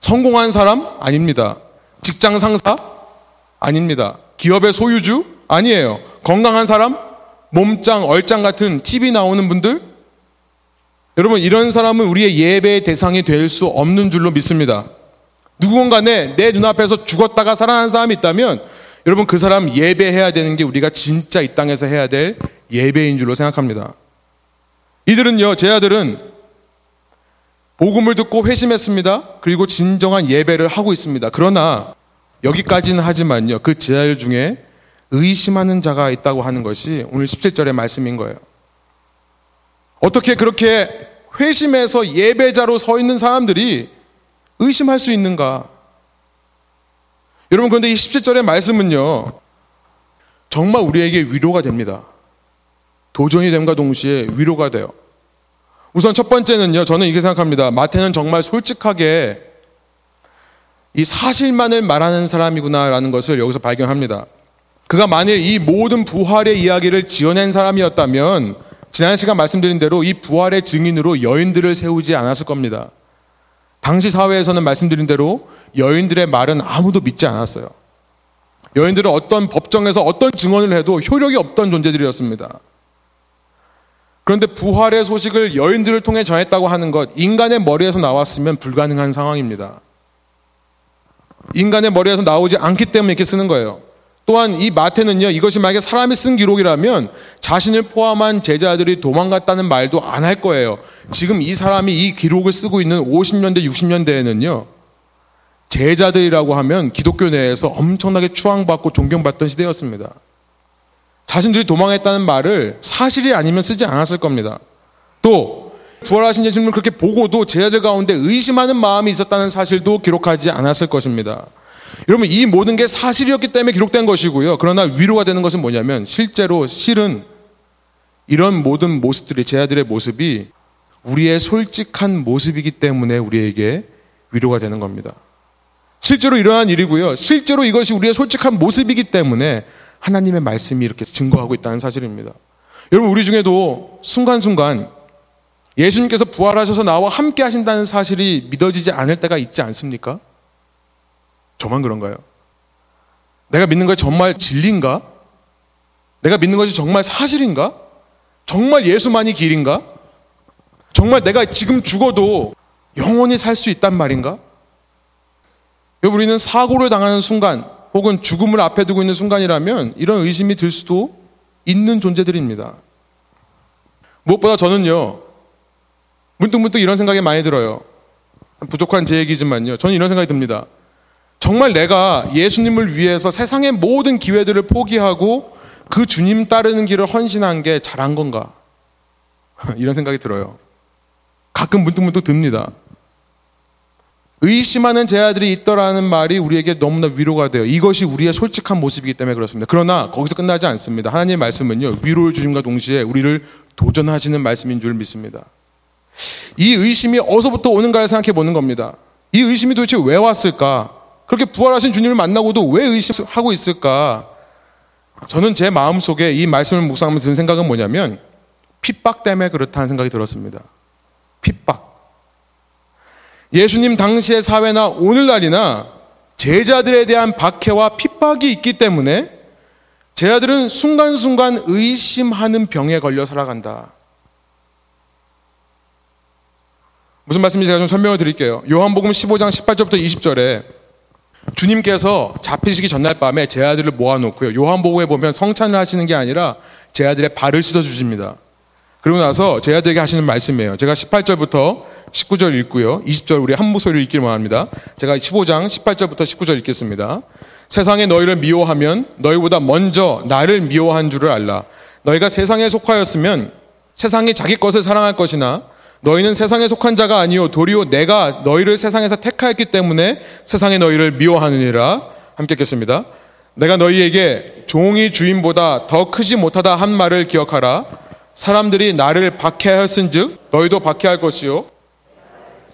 성공한 사람? 아닙니다. 직장 상사? 아닙니다. 기업의 소유주? 아니에요. 건강한 사람? 몸짱, 얼짱 같은 TV 나오는 분들? 여러분, 이런 사람은 우리의 예배의 대상이 될 수 없는 줄로 믿습니다. 누군가내 내 눈앞에서 죽었다가 살아난 사람이 있다면 여러분 그 사람 예배해야 되는 게 우리가 진짜 이 땅에서 해야 될 예배인 줄로 생각합니다. 이들은요, 제 아들은 복음을 듣고 회심했습니다. 그리고 진정한 예배를 하고 있습니다. 그러나 여기까지는 하지만요, 그제 아들 중에 의심하는 자가 있다고 하는 것이 오늘 17절의 말씀인 거예요. 어떻게 그렇게 회심해서 예배자로 서 있는 사람들이 의심할 수 있는가? 여러분, 그런데 이 17절의 말씀은요, 정말 우리에게 위로가 됩니다. 도전이 됨과 동시에 위로가 돼요. 우선 첫 번째는요, 저는 이렇게 생각합니다. 마태는 정말 솔직하게 이 사실만을 말하는 사람이구나라는 것을 여기서 발견합니다. 그가 만일 이 모든 부활의 이야기를 지어낸 사람이었다면 지난 시간 말씀드린 대로 이 부활의 증인으로 여인들을 세우지 않았을 겁니다. 당시 사회에서는 말씀드린 대로 여인들의 말은 아무도 믿지 않았어요. 여인들은 어떤 법정에서 어떤 증언을 해도 효력이 없던 존재들이었습니다. 그런데 부활의 소식을 여인들을 통해 전했다고 하는 것, 인간의 머리에서 나왔으면 불가능한 상황입니다. 인간의 머리에서 나오지 않기 때문에 이렇게 쓰는 거예요. 또한 이 마태는요, 이것이 만약에 사람이 쓴 기록이라면 자신을 포함한 제자들이 도망갔다는 말도 안 할 거예요. 지금 이 사람이 이 기록을 쓰고 있는 50년대, 60년대에는요, 제자들이라고 하면 기독교 내에서 엄청나게 추앙받고 존경받던 시대였습니다. 자신들이 도망했다는 말을 사실이 아니면 쓰지 않았을 겁니다. 또, 부활하신 예수님을 그렇게 보고도 제자들 가운데 의심하는 마음이 있었다는 사실도 기록하지 않았을 것입니다. 여러분 이 모든 게 사실이었기 때문에 기록된 것이고요. 그러나 위로가 되는 것은 뭐냐면 실제로 실은 이런 모든 모습들이 제 아들의 모습이 우리의 솔직한 모습이기 때문에 우리에게 위로가 되는 겁니다. 실제로 이러한 일이고요. 실제로 이것이 우리의 솔직한 모습이기 때문에 하나님의 말씀이 이렇게 증거하고 있다는 사실입니다. 여러분 우리 중에도 순간순간 예수님께서 부활하셔서 나와 함께 하신다는 사실이 믿어지지 않을 때가 있지 않습니까? 저만 그런가요? 내가 믿는 것이 정말 진리인가? 내가 믿는 것이 정말 사실인가? 정말 예수만이 길인가? 정말 내가 지금 죽어도 영원히 살 수 있단 말인가? 우리는 사고를 당하는 순간, 혹은 죽음을 앞에 두고 있는 순간이라면 이런 의심이 들 수도 있는 존재들입니다. 무엇보다 저는요, 문득 문득 이런 생각이 많이 들어요. 부족한 제 얘기지만요. 저는 이런 생각이 듭니다. 정말 내가 예수님을 위해서 세상의 모든 기회들을 포기하고 그 주님 따르는 길을 헌신한 게 잘한 건가? 이런 생각이 들어요. 가끔 문득문득 듭니다. 의심하는 제 아들이 있더라는 말이 우리에게 너무나 위로가 돼요. 이것이 우리의 솔직한 모습이기 때문에 그렇습니다. 그러나 거기서 끝나지 않습니다. 하나님의 말씀은요, 위로를 주심과 동시에 우리를 도전하시는 말씀인 줄 믿습니다. 이 의심이 어디서부터 오는가를 생각해 보는 겁니다. 이 의심이 도대체 왜 왔을까? 그렇게 부활하신 주님을 만나고도 왜 의심하고 있을까? 저는 제 마음 속에 이 말씀을 묵상하면서 든 생각은 뭐냐면 핍박 때문에 그렇다는 생각이 들었습니다. 핍박. 예수님 당시의 사회나 오늘날이나 제자들에 대한 박해와 핍박이 있기 때문에 제자들은 순간순간 의심하는 병에 걸려 살아간다. 무슨 말씀인지 제가 좀 설명을 드릴게요. 요한복음 15장 18절부터 20절에 주님께서 잡히시기 전날 밤에 제 아들을 모아놓고요. 요한복음에 보면 성찬을 하시는 게 아니라 제 아들의 발을 씻어 주십니다. 그리고 나서 제 아들에게 하시는 말씀이에요. 제가 18절부터 19절 읽고요. 20절 우리 한 목소리로 읽기를 원합니다. 제가 15장 18절부터 19절 읽겠습니다. 세상에 너희를 미워하면 너희보다 먼저 나를 미워한 줄을 알라. 너희가 세상에 속하였으면 세상이 자기 것을 사랑할 것이나 너희는 세상에 속한 자가 아니요 도리어 내가 너희를 세상에서 택하였기 때문에 세상에 너희를 미워하느니라. 함께 읽겠습니다. 내가 너희에게 종이 주인보다 더 크지 못하다 한 말을 기억하라. 사람들이 나를 박해하였은즉 너희도 박해할 것이요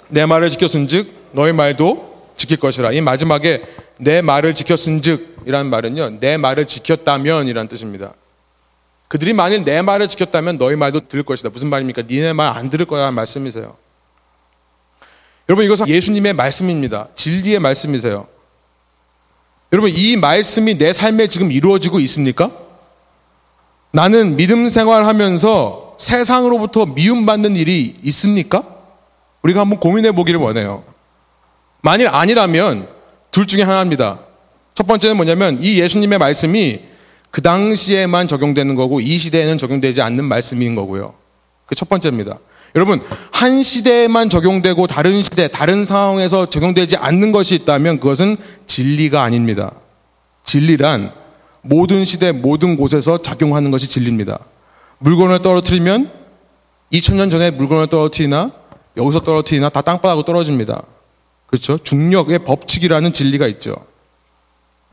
내 말을 지켰은즉 너희 말도 지킬 것이라. 이 마지막에 내 말을 지켰은즉이라는 말은요 내 말을 지켰다면이라는 뜻입니다. 그들이 만일 내 말을 지켰다면 너희 말도 들을 것이다. 무슨 말입니까? 니네 말 안 들을 거야 말씀이세요. 여러분 이것은 예수님의 말씀입니다. 진리의 말씀이세요. 여러분 이 말씀이 내 삶에 지금 이루어지고 있습니까? 나는 믿음 생활하면서 세상으로부터 미움받는 일이 있습니까? 우리가 한번 고민해 보기를 원해요. 만일 아니라면 둘 중에 하나입니다. 첫 번째는 뭐냐면 이 예수님의 말씀이 그 당시에만 적용되는 거고 이 시대에는 적용되지 않는 말씀인 거고요. 그 첫 번째입니다. 여러분, 한 시대에만 적용되고 다른 시대, 다른 상황에서 적용되지 않는 것이 있다면 그것은 진리가 아닙니다. 진리란 모든 시대, 모든 곳에서 작용하는 것이 진리입니다. 물건을 떨어뜨리면 2000년 전에 물건을 떨어뜨리나 여기서 떨어뜨리나 다 땅바닥으로 떨어집니다. 그렇죠? 중력의 법칙이라는 진리가 있죠.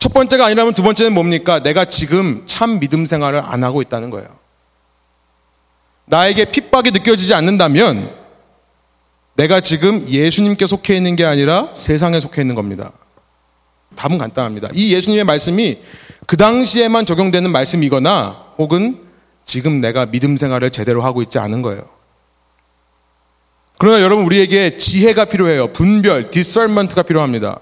첫 번째가 아니라면 두 번째는 뭡니까? 내가 지금 참 믿음 생활을 안 하고 있다는 거예요. 나에게 핍박이 느껴지지 않는다면 내가 지금 예수님께 속해 있는 게 아니라 세상에 속해 있는 겁니다. 답은 간단합니다. 이 예수님의 말씀이 그 당시에만 적용되는 말씀이거나 혹은 지금 내가 믿음 생활을 제대로 하고 있지 않은 거예요. 그러나 여러분 우리에게 지혜가 필요해요. 분별, 디설먼트가 필요합니다.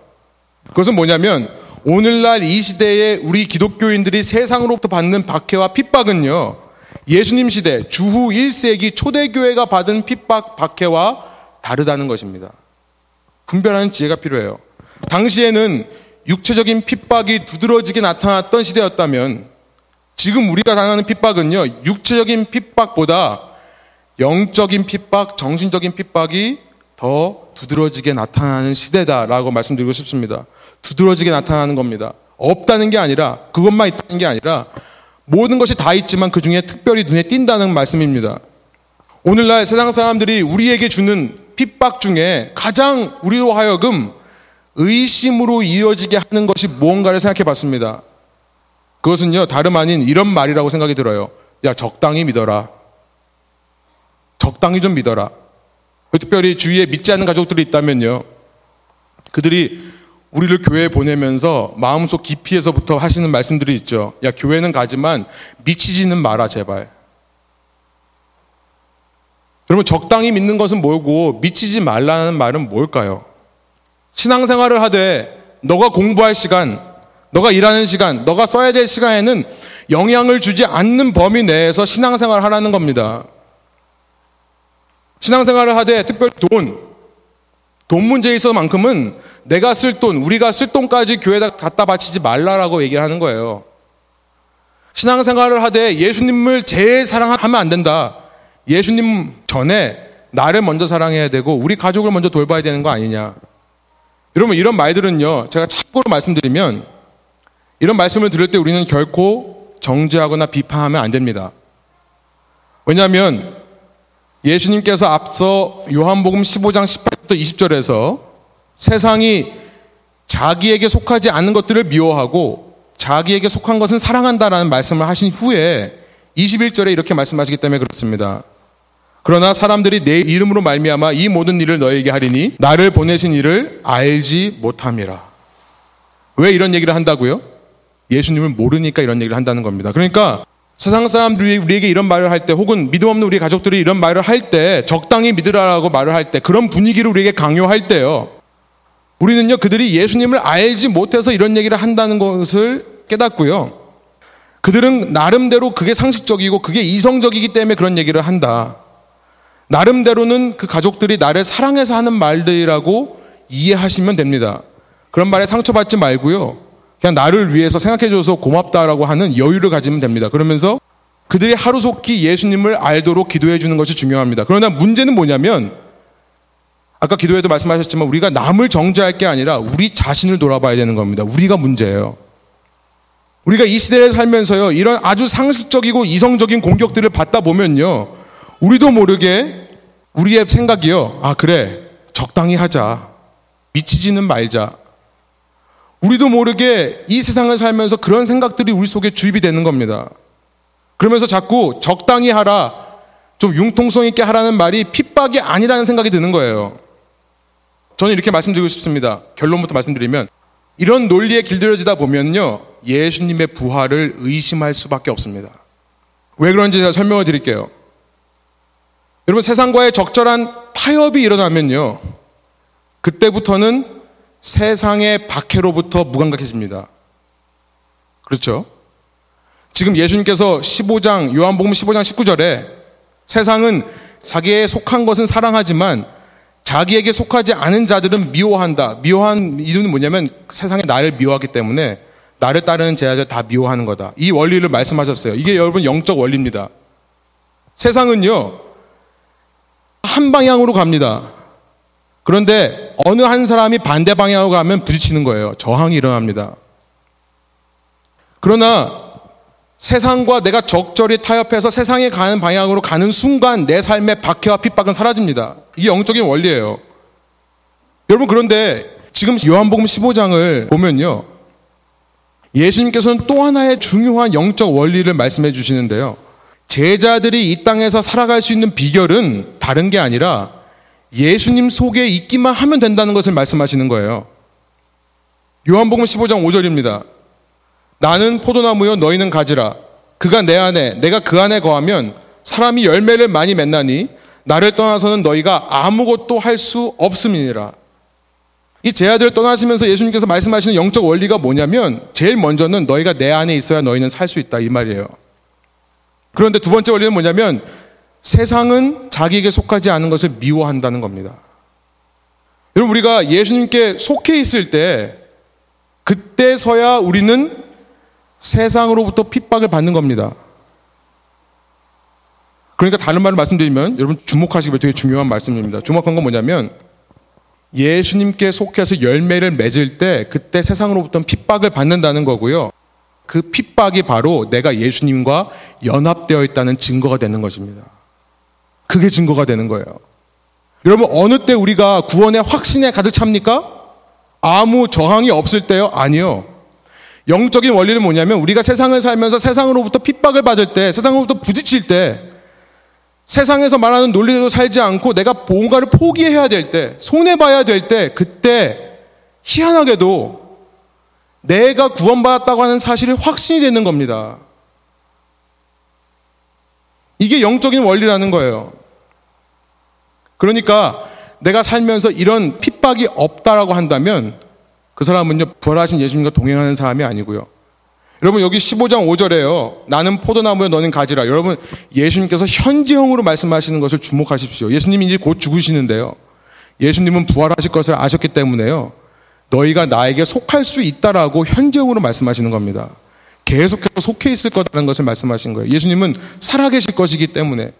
그것은 뭐냐면 오늘날 이 시대에 우리 기독교인들이 세상으로부터 받는 박해와 핍박은요. 예수님 시대 주후 1세기 초대교회가 받은 핍박, 박해와 다르다는 것입니다. 분별하는 지혜가 필요해요. 당시에는 육체적인 핍박이 두드러지게 나타났던 시대였다면 지금 우리가 당하는 핍박은요. 육체적인 핍박보다 영적인 핍박, 정신적인 핍박이 더 두드러지게 나타나는 시대다라고 말씀드리고 싶습니다. 두드러지게 나타나는 겁니다. 없다는 게 아니라 그것만 있다는 게 아니라 모든 것이 다 있지만 그 중에 특별히 눈에 띈다는 말씀입니다. 오늘날 세상 사람들이 우리에게 주는 핍박 중에 가장 우리로 하여금 의심으로 이어지게 하는 것이 무언가를 생각해 봤습니다. 그것은요, 다름 아닌 이런 말이라고 생각이 들어요. 야, 적당히 믿어라. 적당히 좀 믿어라. 특별히 주위에 믿지 않는 가족들이 있다면요. 그들이 우리를 교회에 보내면서 마음속 깊이에서부터 하시는 말씀들이 있죠. 야, 교회는 가지만 미치지는 마라, 제발. 여러분, 적당히 믿는 것은 뭐고, 미치지 말라는 말은 뭘까요? 신앙생활을 하되, 너가 공부할 시간, 너가 일하는 시간, 너가 써야 될 시간에는 영향을 주지 않는 범위 내에서 신앙생활을 하라는 겁니다. 신앙생활을 하되, 특별히 돈, 돈 문제에 있어서만큼은 내가 쓸 돈, 우리가 쓸 돈까지 교회에다 갖다 바치지 말라라고 얘기를 하는 거예요. 신앙생활을 하되 예수님을 제일 사랑하면 안 된다. 예수님 전에 나를 먼저 사랑해야 되고 우리 가족을 먼저 돌봐야 되는 거 아니냐. 여러분 이런 말들은요. 제가 참고로 말씀드리면 이런 말씀을 들을 때 우리는 결코 정죄하거나 비판하면 안 됩니다. 왜냐하면 예수님께서 앞서 요한복음 15장 18부터 20절에서 세상이 자기에게 속하지 않는 것들을 미워하고 자기에게 속한 것은 사랑한다라는 말씀을 하신 후에 21절에 이렇게 말씀하시기 때문에 그렇습니다. 그러나 사람들이 내 이름으로 말미암아 이 모든 일을 너에게 하리니 나를 보내신 이를 알지 못함이라. 왜 이런 얘기를 한다고요? 예수님을 모르니까 이런 얘기를 한다는 겁니다. 그러니까 세상 사람들이 우리에게 이런 말을 할 때 혹은 믿음 없는 우리 가족들이 이런 말을 할 때 적당히 믿으라고 말을 할 때 그런 분위기를 우리에게 강요할 때요. 우리는요 그들이 예수님을 알지 못해서 이런 얘기를 한다는 것을 깨닫고요. 그들은 나름대로 그게 상식적이고 그게 이성적이기 때문에 그런 얘기를 한다. 나름대로는 그 가족들이 나를 사랑해서 하는 말들이라고 이해하시면 됩니다. 그런 말에 상처받지 말고요. 그냥 나를 위해서 생각해줘서 고맙다라고 하는 여유를 가지면 됩니다. 그러면서 그들이 하루속히 예수님을 알도록 기도해 주는 것이 중요합니다. 그러나 문제는 뭐냐면 아까 기도에도 말씀하셨지만 우리가 남을 정죄할 게 아니라 우리 자신을 돌아봐야 되는 겁니다. 우리가 문제예요. 우리가 이 시대에 살면서요, 이런 아주 상식적이고 이성적인 공격들을 받다 보면요, 우리도 모르게 우리의 생각이요, 아, 그래, 적당히 하자. 미치지는 말자. 우리도 모르게 이 세상을 살면서 그런 생각들이 우리 속에 주입이 되는 겁니다. 그러면서 자꾸 적당히 하라, 좀 융통성 있게 하라는 말이 핍박이 아니라는 생각이 드는 거예요. 저는 이렇게 말씀드리고 싶습니다. 결론부터 말씀드리면 이런 논리에 길들여지다 보면요. 예수님의 부활을 의심할 수밖에 없습니다. 왜 그런지 제가 설명을 드릴게요. 여러분 세상과의 적절한 타협이 일어나면요. 그때부터는 세상의 박해로부터 무감각해집니다. 그렇죠? 지금 예수님께서 15장 요한복음 15장 19절에 세상은 자기에 속한 것은 사랑하지만 자기에게 속하지 않은 자들은 미워한다. 미워한 이유는 뭐냐면 세상에 나를 미워하기 때문에 나를 따르는 제자들 다 미워하는 거다. 이 원리를 말씀하셨어요. 이게 여러분 영적 원리입니다. 세상은요, 한 방향으로 갑니다. 그런데 어느 한 사람이 반대 방향으로 가면 부딪히는 거예요. 저항이 일어납니다. 그러나 세상과 내가 적절히 타협해서 세상에 가는 방향으로 가는 순간 내 삶의 박해와 핍박은 사라집니다. 이게 영적인 원리예요. 여러분 그런데 지금 요한복음 15장을 보면요. 예수님께서는 또 하나의 중요한 영적 원리를 말씀해 주시는데요. 제자들이 이 땅에서 살아갈 수 있는 비결은 다른 게 아니라 예수님 속에 있기만 하면 된다는 것을 말씀하시는 거예요. 요한복음 15장 5절입니다. 나는 포도나무요 너희는 가지라. 그가 내 안에 내가 그 안에 거하면 사람이 열매를 많이 맺나니 나를 떠나서는 너희가 아무것도 할 수 없음이니라. 이 제자들 떠나시면서 예수님께서 말씀하시는 영적 원리가 뭐냐면 제일 먼저는 너희가 내 안에 있어야 너희는 살 수 있다 이 말이에요. 그런데 두 번째 원리는 뭐냐면 세상은 자기에게 속하지 않은 것을 미워한다는 겁니다. 여러분 우리가 예수님께 속해 있을 때 그때서야 우리는 세상으로부터 핍박을 받는 겁니다. 그러니까 다른 말을 말씀드리면 여러분 주목하시기 되게 중요한 말씀입니다. 주목한 건 뭐냐면 예수님께 속해서 열매를 맺을 때 그때 세상으로부터 핍박을 받는다는 거고요. 그 핍박이 바로 내가 예수님과 연합되어 있다는 증거가 되는 것입니다. 그게 증거가 되는 거예요. 여러분 어느 때 우리가 구원의 확신에 가득 찹니까? 아무 저항이 없을 때요? 아니요. 영적인 원리는 뭐냐면 우리가 세상을 살면서 세상으로부터 핍박을 받을 때, 세상으로부터 부딪힐 때, 세상에서 말하는 논리대로 살지 않고 내가 뭔가를 포기해야 될 때, 손해봐야 될 때, 그때 희한하게도 내가 구원받았다고 하는 사실이 확신이 되는 겁니다. 이게 영적인 원리라는 거예요. 그러니까 내가 살면서 이런 핍박이 없다라고 한다면 그 사람은요, 부활하신 예수님과 동행하는 사람이 아니고요. 여러분, 여기 15장 5절에요. 나는 포도나무에 너는 가지라. 여러분, 예수님께서 현재형으로 말씀하시는 것을 주목하십시오. 예수님이 이제 곧 죽으시는데요. 예수님은 부활하실 것을 아셨기 때문에요. 너희가 나에게 속할 수 있다라고 현재형으로 말씀하시는 겁니다. 계속해서 속해 있을 거라는 것을 말씀하신 거예요. 예수님은 살아계실 것이기 때문에.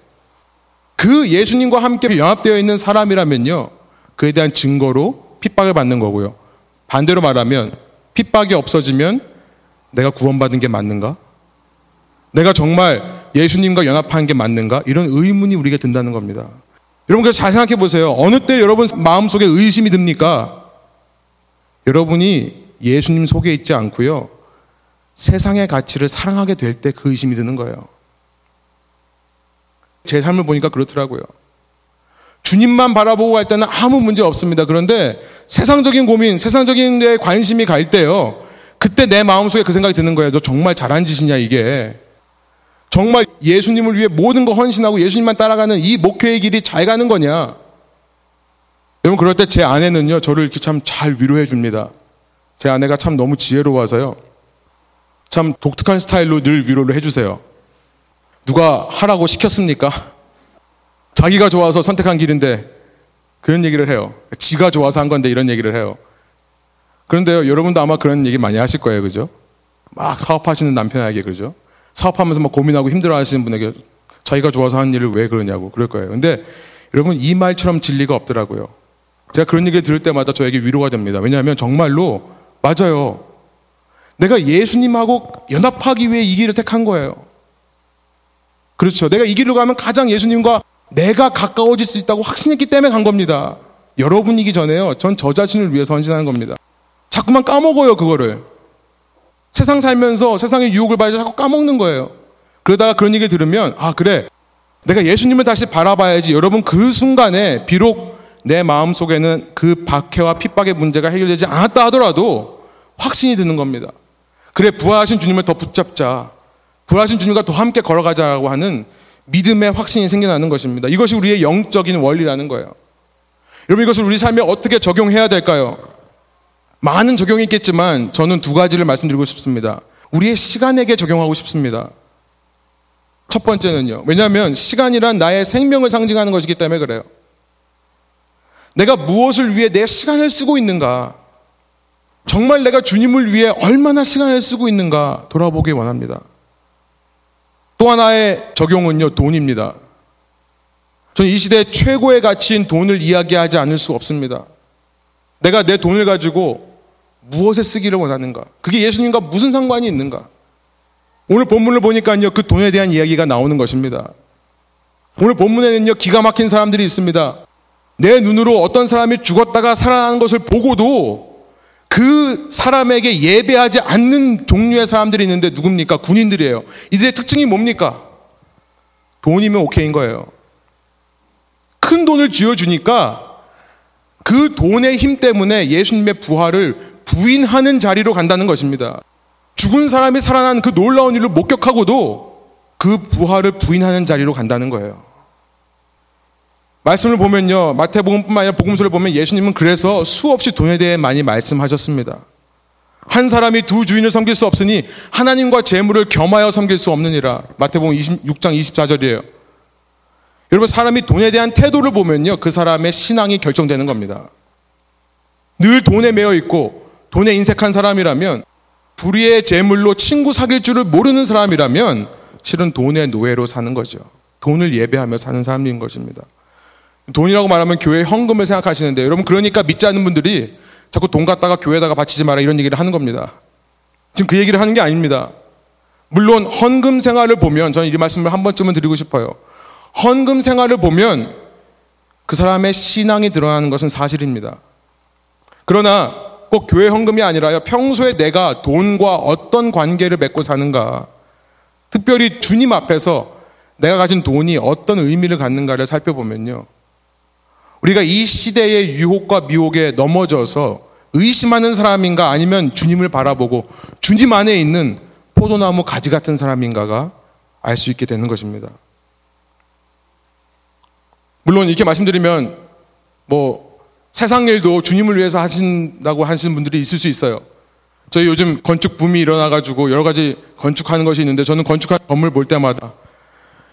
그 예수님과 함께 연합되어 있는 사람이라면요. 그에 대한 증거로 핍박을 받는 거고요. 반대로 말하면 핍박이 없어지면 내가 구원받은 게 맞는가? 내가 정말 예수님과 연합한 게 맞는가? 이런 의문이 우리에게 든다는 겁니다. 여러분 그래서 잘 생각해 보세요. 어느 때 여러분 마음속에 의심이 듭니까? 여러분이 예수님 속에 있지 않고요. 세상의 가치를 사랑하게 될 때 그 의심이 드는 거예요. 제 삶을 보니까 그렇더라고요. 주님만 바라보고 갈 때는 아무 문제 없습니다. 그런데 세상적인 고민, 세상적인 데 관심이 갈 때요. 그때 내 마음속에 그 생각이 드는 거예요. 너 정말 잘한 짓이냐, 이게. 정말 예수님을 위해 모든 거 헌신하고 예수님만 따라가는 이 목회의 길이 잘 가는 거냐. 여러분, 그럴 때 제 아내는요, 저를 이렇게 참 잘 위로해 줍니다. 제 아내가 참 너무 지혜로워서요. 참 독특한 스타일로 늘 위로를 해주세요. 누가 하라고 시켰습니까? 자기가 좋아서 선택한 길인데 그런 얘기를 해요. 지가 좋아서 한 건데 이런 얘기를 해요. 그런데요, 여러분도 아마 그런 얘기 많이 하실 거예요. 그죠? 막 사업하시는 남편에게 그죠? 사업하면서 막 고민하고 힘들어 하시는 분에게 자기가 좋아서 하는 일을 왜 그러냐고 그럴 거예요. 근데 여러분 이 말처럼 진리가 없더라고요. 제가 그런 얘기 들을 때마다 저에게 위로가 됩니다. 왜냐하면 정말로 맞아요. 내가 예수님하고 연합하기 위해 이 길을 택한 거예요. 그렇죠. 내가 이 길로 가면 가장 예수님과 내가 가까워질 수 있다고 확신했기 때문에 간 겁니다. 여러분이기 전에요. 전 저 자신을 위해서 헌신하는 겁니다. 자꾸만 까먹어요, 그거를. 세상 살면서 세상의 유혹을 받아서 자꾸 까먹는 거예요. 그러다가 그런 얘기 들으면, 아, 그래. 내가 예수님을 다시 바라봐야지. 여러분, 그 순간에 비록 내 마음 속에는 그 박해와 핍박의 문제가 해결되지 않았다 하더라도 확신이 드는 겁니다. 그래, 부활하신 주님을 더 붙잡자. 부활하신 주님과 더 함께 걸어가자라고 하는 믿음의 확신이 생겨나는 것입니다. 이것이 우리의 영적인 원리라는 거예요. 여러분, 이것을 우리 삶에 어떻게 적용해야 될까요? 많은 적용이 있겠지만 저는 두 가지를 말씀드리고 싶습니다. 우리의 시간에게 적용하고 싶습니다. 첫 번째는요. 왜냐하면 시간이란 나의 생명을 상징하는 것이기 때문에 그래요. 내가 무엇을 위해 내 시간을 쓰고 있는가? 정말 내가 주님을 위해 얼마나 시간을 쓰고 있는가 돌아보기 원합니다. 또 하나의 적용은요, 돈입니다. 저는 이 시대 최고의 가치인 돈을 이야기하지 않을 수 없습니다. 내가 내 돈을 가지고 무엇에 쓰기를 원하는가? 그게 예수님과 무슨 상관이 있는가? 오늘 본문을 보니까요, 그 돈에 대한 이야기가 나오는 것입니다. 오늘 본문에는요, 기가 막힌 사람들이 있습니다. 내 눈으로 어떤 사람이 죽었다가 살아나는 것을 보고도 그 사람에게 예배하지 않는 종류의 사람들이 있는데 누굽니까? 군인들이에요. 이들의 특징이 뭡니까? 돈이면 오케이인 거예요. 큰 돈을 쥐어주니까 그 돈의 힘 때문에 예수님의 부활을 부인하는 자리로 간다는 것입니다. 죽은 사람이 살아난 그 놀라운 일을 목격하고도 그 부활을 부인하는 자리로 간다는 거예요. 말씀을 보면요. 마태복음뿐만 아니라 복음서를 보면 예수님은 그래서 수없이 돈에 대해 많이 말씀하셨습니다. 한 사람이 두 주인을 섬길 수 없으니 하나님과 재물을 겸하여 섬길 수 없느니라. 마태복음 26장 24절이에요. 여러분 사람이 돈에 대한 태도를 보면요. 그 사람의 신앙이 결정되는 겁니다. 늘 돈에 매여 있고 돈에 인색한 사람이라면 불의의 재물로 친구 사귈 줄을 모르는 사람이라면 실은 돈의 노예로 사는 거죠. 돈을 예배하며 사는 사람인 것입니다. 돈이라고 말하면 교회 헌금을 생각하시는데 여러분 그러니까 믿지 않는 분들이 자꾸 돈 갖다가 교회에다가 바치지 마라 이런 얘기를 하는 겁니다. 지금 그 얘기를 하는 게 아닙니다. 물론 헌금 생활을 보면 저는 이 말씀을 한 번쯤은 드리고 싶어요. 헌금 생활을 보면 그 사람의 신앙이 드러나는 것은 사실입니다. 그러나 꼭 교회 헌금이 아니라요. 평소에 내가 돈과 어떤 관계를 맺고 사는가. 특별히 주님 앞에서 내가 가진 돈이 어떤 의미를 갖는가를 살펴보면요. 우리가 이 시대의 유혹과 미혹에 넘어져서 의심하는 사람인가 아니면 주님을 바라보고 주님 안에 있는 포도나무 가지 같은 사람인가가 알 수 있게 되는 것입니다. 물론 이렇게 말씀드리면 뭐 세상 일도 주님을 위해서 하신다고 하시는 분들이 있을 수 있어요. 저희 요즘 건축 붐이 일어나가지고 여러 가지 건축하는 것이 있는데 저는 건축한 건물 볼 때마다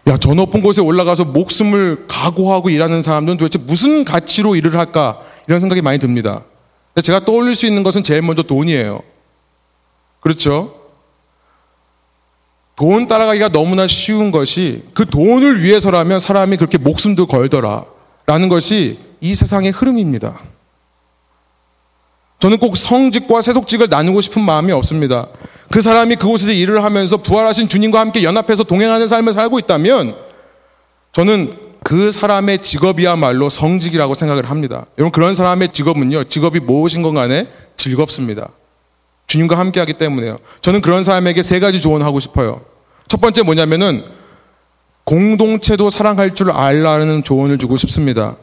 야, 저 높은 곳에 올라가서 목숨을 각오하고 일하는 사람들은 도대체 무슨 가치로 일을 할까? 이런 생각이 많이 듭니다. 제가 떠올릴 수 있는 것은 제일 먼저 돈이에요. 그렇죠? 돈 따라가기가 너무나 쉬운 것이 그 돈을 위해서라면 사람이 그렇게 목숨도 걸더라. 라는 것이 이 세상의 흐름입니다. 저는 꼭 성직과 세속직을 나누고 싶은 마음이 없습니다. 그 사람이 그곳에서 일을 하면서 부활하신 주님과 함께 연합해서 동행하는 삶을 살고 있다면 저는 그 사람의 직업이야말로 성직이라고 생각을 합니다. 여러분 그런 사람의 직업은요. 직업이 무엇인 건 간에 즐겁습니다. 주님과 함께 하기 때문에요. 저는 그런 사람에게 세 가지 조언하고 싶어요. 첫 번째 뭐냐면은 공동체도 사랑할 줄 알라는 조언을 주고 싶습니다.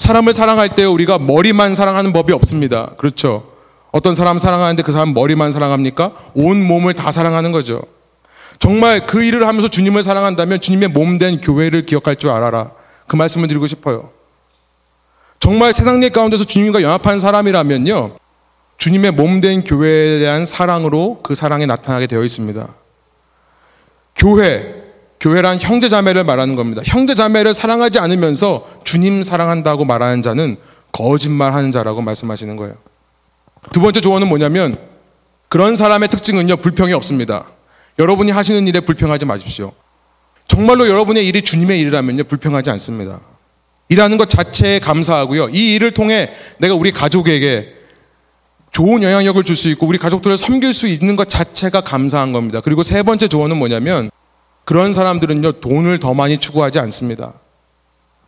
사람을 사랑할 때 우리가 머리만 사랑하는 법이 없습니다. 그렇죠. 어떤 사람 사랑하는데 그 사람 머리만 사랑합니까? 온 몸을 다 사랑하는 거죠. 정말 그 일을 하면서 주님을 사랑한다면 주님의 몸 된 교회를 기억할 줄 알아라. 그 말씀을 드리고 싶어요. 정말 세상 일 가운데서 주님과 연합한 사람이라면요. 주님의 몸 된 교회에 대한 사랑으로 그 사랑이 나타나게 되어 있습니다. 교회, 교회란 형제 자매를 말하는 겁니다. 형제 자매를 사랑하지 않으면서 주님 사랑한다고 말하는 자는 거짓말하는 자라고 말씀하시는 거예요. 두 번째 조언은 뭐냐면 그런 사람의 특징은요 불평이 없습니다. 여러분이 하시는 일에 불평하지 마십시오. 정말로 여러분의 일이 주님의 일이라면요, 불평하지 않습니다. 일하는 것 자체에 감사하고요. 이 일을 통해 내가 우리 가족에게 좋은 영향력을 줄 수 있고 우리 가족들을 섬길 수 있는 것 자체가 감사한 겁니다. 그리고 세 번째 조언은 뭐냐면 그런 사람들은요, 돈을 더 많이 추구하지 않습니다.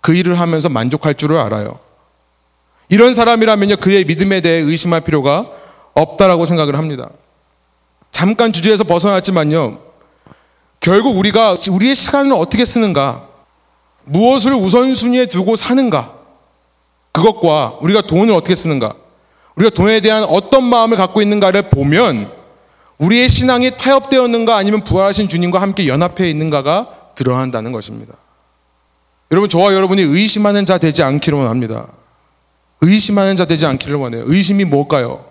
그 일을 하면서 만족할 줄을 알아요. 이런 사람이라면요, 그의 믿음에 대해 의심할 필요가 없다라고 생각을 합니다. 잠깐 주제에서 벗어났지만요, 결국 우리가 우리의 시간을 어떻게 쓰는가, 무엇을 우선순위에 두고 사는가, 그것과 우리가 돈을 어떻게 쓰는가, 우리가 돈에 대한 어떤 마음을 갖고 있는가를 보면 우리의 신앙이 타협되었는가 아니면 부활하신 주님과 함께 연합해 있는가가 드러난다는 것입니다. 여러분, 저와 여러분이 의심하는 자 되지 않기를 원합니다. 의심하는 자 되지 않기를 원해요. 의심이 뭘까요?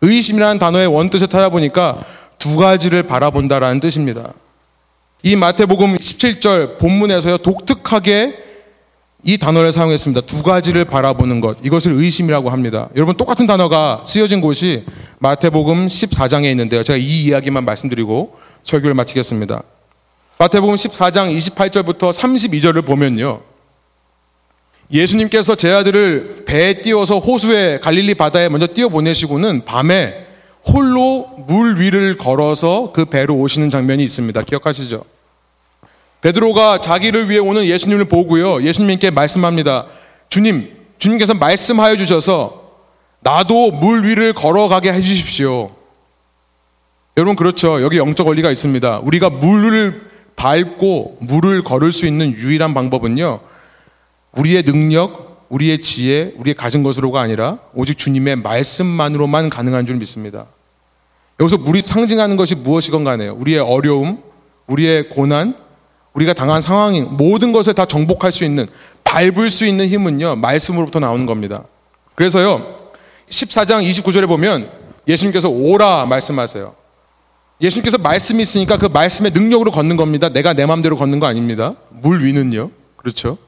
의심이라는 단어의 원뜻을 찾아보니까 두 가지를 바라본다라는 뜻입니다. 이 마태복음 17절 본문에서요, 독특하게 이 단어를 사용했습니다. 두 가지를 바라보는 것. 이것을 의심이라고 합니다. 여러분, 똑같은 단어가 쓰여진 곳이 마태복음 14장에 있는데요. 제가 이 이야기만 말씀드리고 설교를 마치겠습니다. 마태복음 14장 28절부터 32절을 보면요. 예수님께서 제 아들을 배에 띄워서 호수에 갈릴리 바다에 먼저 띄워 보내시고는 밤에 홀로 물 위를 걸어서 그 배로 오시는 장면이 있습니다. 기억하시죠? 베드로가 자기를 위해 오는 예수님을 보고요. 예수님께 말씀합니다. 주님, 주님께서 말씀하여 주셔서 나도 물 위를 걸어가게 해 주십시오. 여러분 그렇죠. 여기 영적 원리가 있습니다. 우리가 물을 밟고 물을 걸을 수 있는 유일한 방법은요. 우리의 능력, 우리의 지혜, 우리의 가진 것으로가 아니라 오직 주님의 말씀만으로만 가능한 줄 믿습니다. 여기서 물이 상징하는 것이 무엇이건 간에요. 우리의 어려움, 우리의 고난, 우리가 당한 상황인 모든 것을 다 정복할 수 있는 밟을 수 있는 힘은요. 말씀으로부터 나오는 겁니다. 그래서요. 14장 29절에 보면 예수님께서 오라 말씀하세요. 예수님께서 말씀이 있으니까 그 말씀의 능력으로 걷는 겁니다. 내가 내 마음대로 걷는 거 아닙니다. 물 위는요. 그렇죠?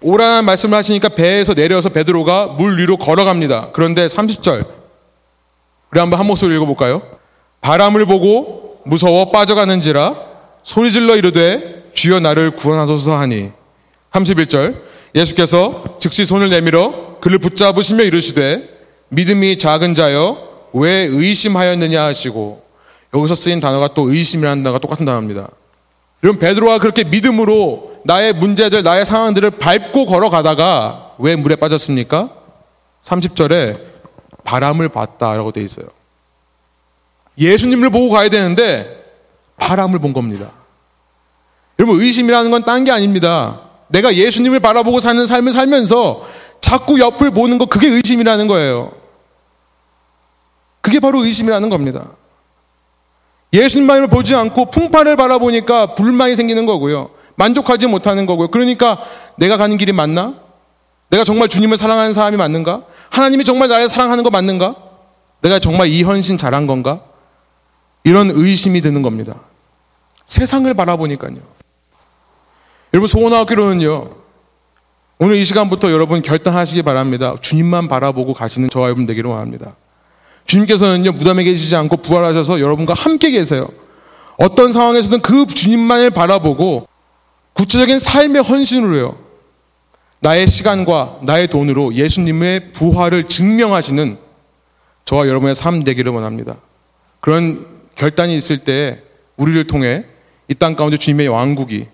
오라는 말씀을 하시니까 배에서 내려서 베드로가 물 위로 걸어갑니다. 그런데 30절. 우리 한번 한 목소리 읽어볼까요? 바람을 보고 무서워 빠져가는지라 소리질러 이르되 주여 나를 구원하소서 하니 31절 예수께서 즉시 손을 내밀어 그를 붙잡으시며 이르시되 믿음이 작은 자여 왜 의심하였느냐 하시고 여기서 쓰인 단어가 또 의심이라는 단어가 똑같은 단어입니다. 여러분 베드로가 그렇게 믿음으로 나의 문제들 나의 상황들을 밟고 걸어가다가 왜 물에 빠졌습니까? 30절에 바람을 봤다라고 되어 있어요. 예수님을 보고 가야 되는데 바람을 본 겁니다. 여러분 의심이라는 건 딴 게 아닙니다. 내가 예수님을 바라보고 사는 삶을 살면서 자꾸 옆을 보는 거 그게 의심이라는 거예요. 그게 바로 의심이라는 겁니다. 예수님만을 보지 않고 풍파를 바라보니까 불만이 생기는 거고요. 만족하지 못하는 거고요. 그러니까 내가 가는 길이 맞나? 내가 정말 주님을 사랑하는 사람이 맞는가? 하나님이 정말 나를 사랑하는 거 맞는가? 내가 정말 이 헌신 잘한 건가? 이런 의심이 드는 겁니다. 세상을 바라보니까요. 여러분 소원하기로는요. 오늘 이 시간부터 여러분 결단하시기 바랍니다. 주님만 바라보고 가시는 저와 여러분 되기를 원합니다. 주님께서는요 무덤에 계시지 않고 부활하셔서 여러분과 함께 계세요. 어떤 상황에서든 그 주님만을 바라보고 구체적인 삶의 헌신으로요. 나의 시간과 나의 돈으로 예수님의 부활을 증명하시는 저와 여러분의 삶 되기를 원합니다. 그런 결단이 있을 때 우리를 통해 이 땅 가운데 주님의 왕국이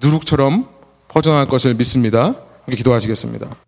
누룩처럼 퍼져나갈 것을 믿습니다. 함께 기도하시겠습니다.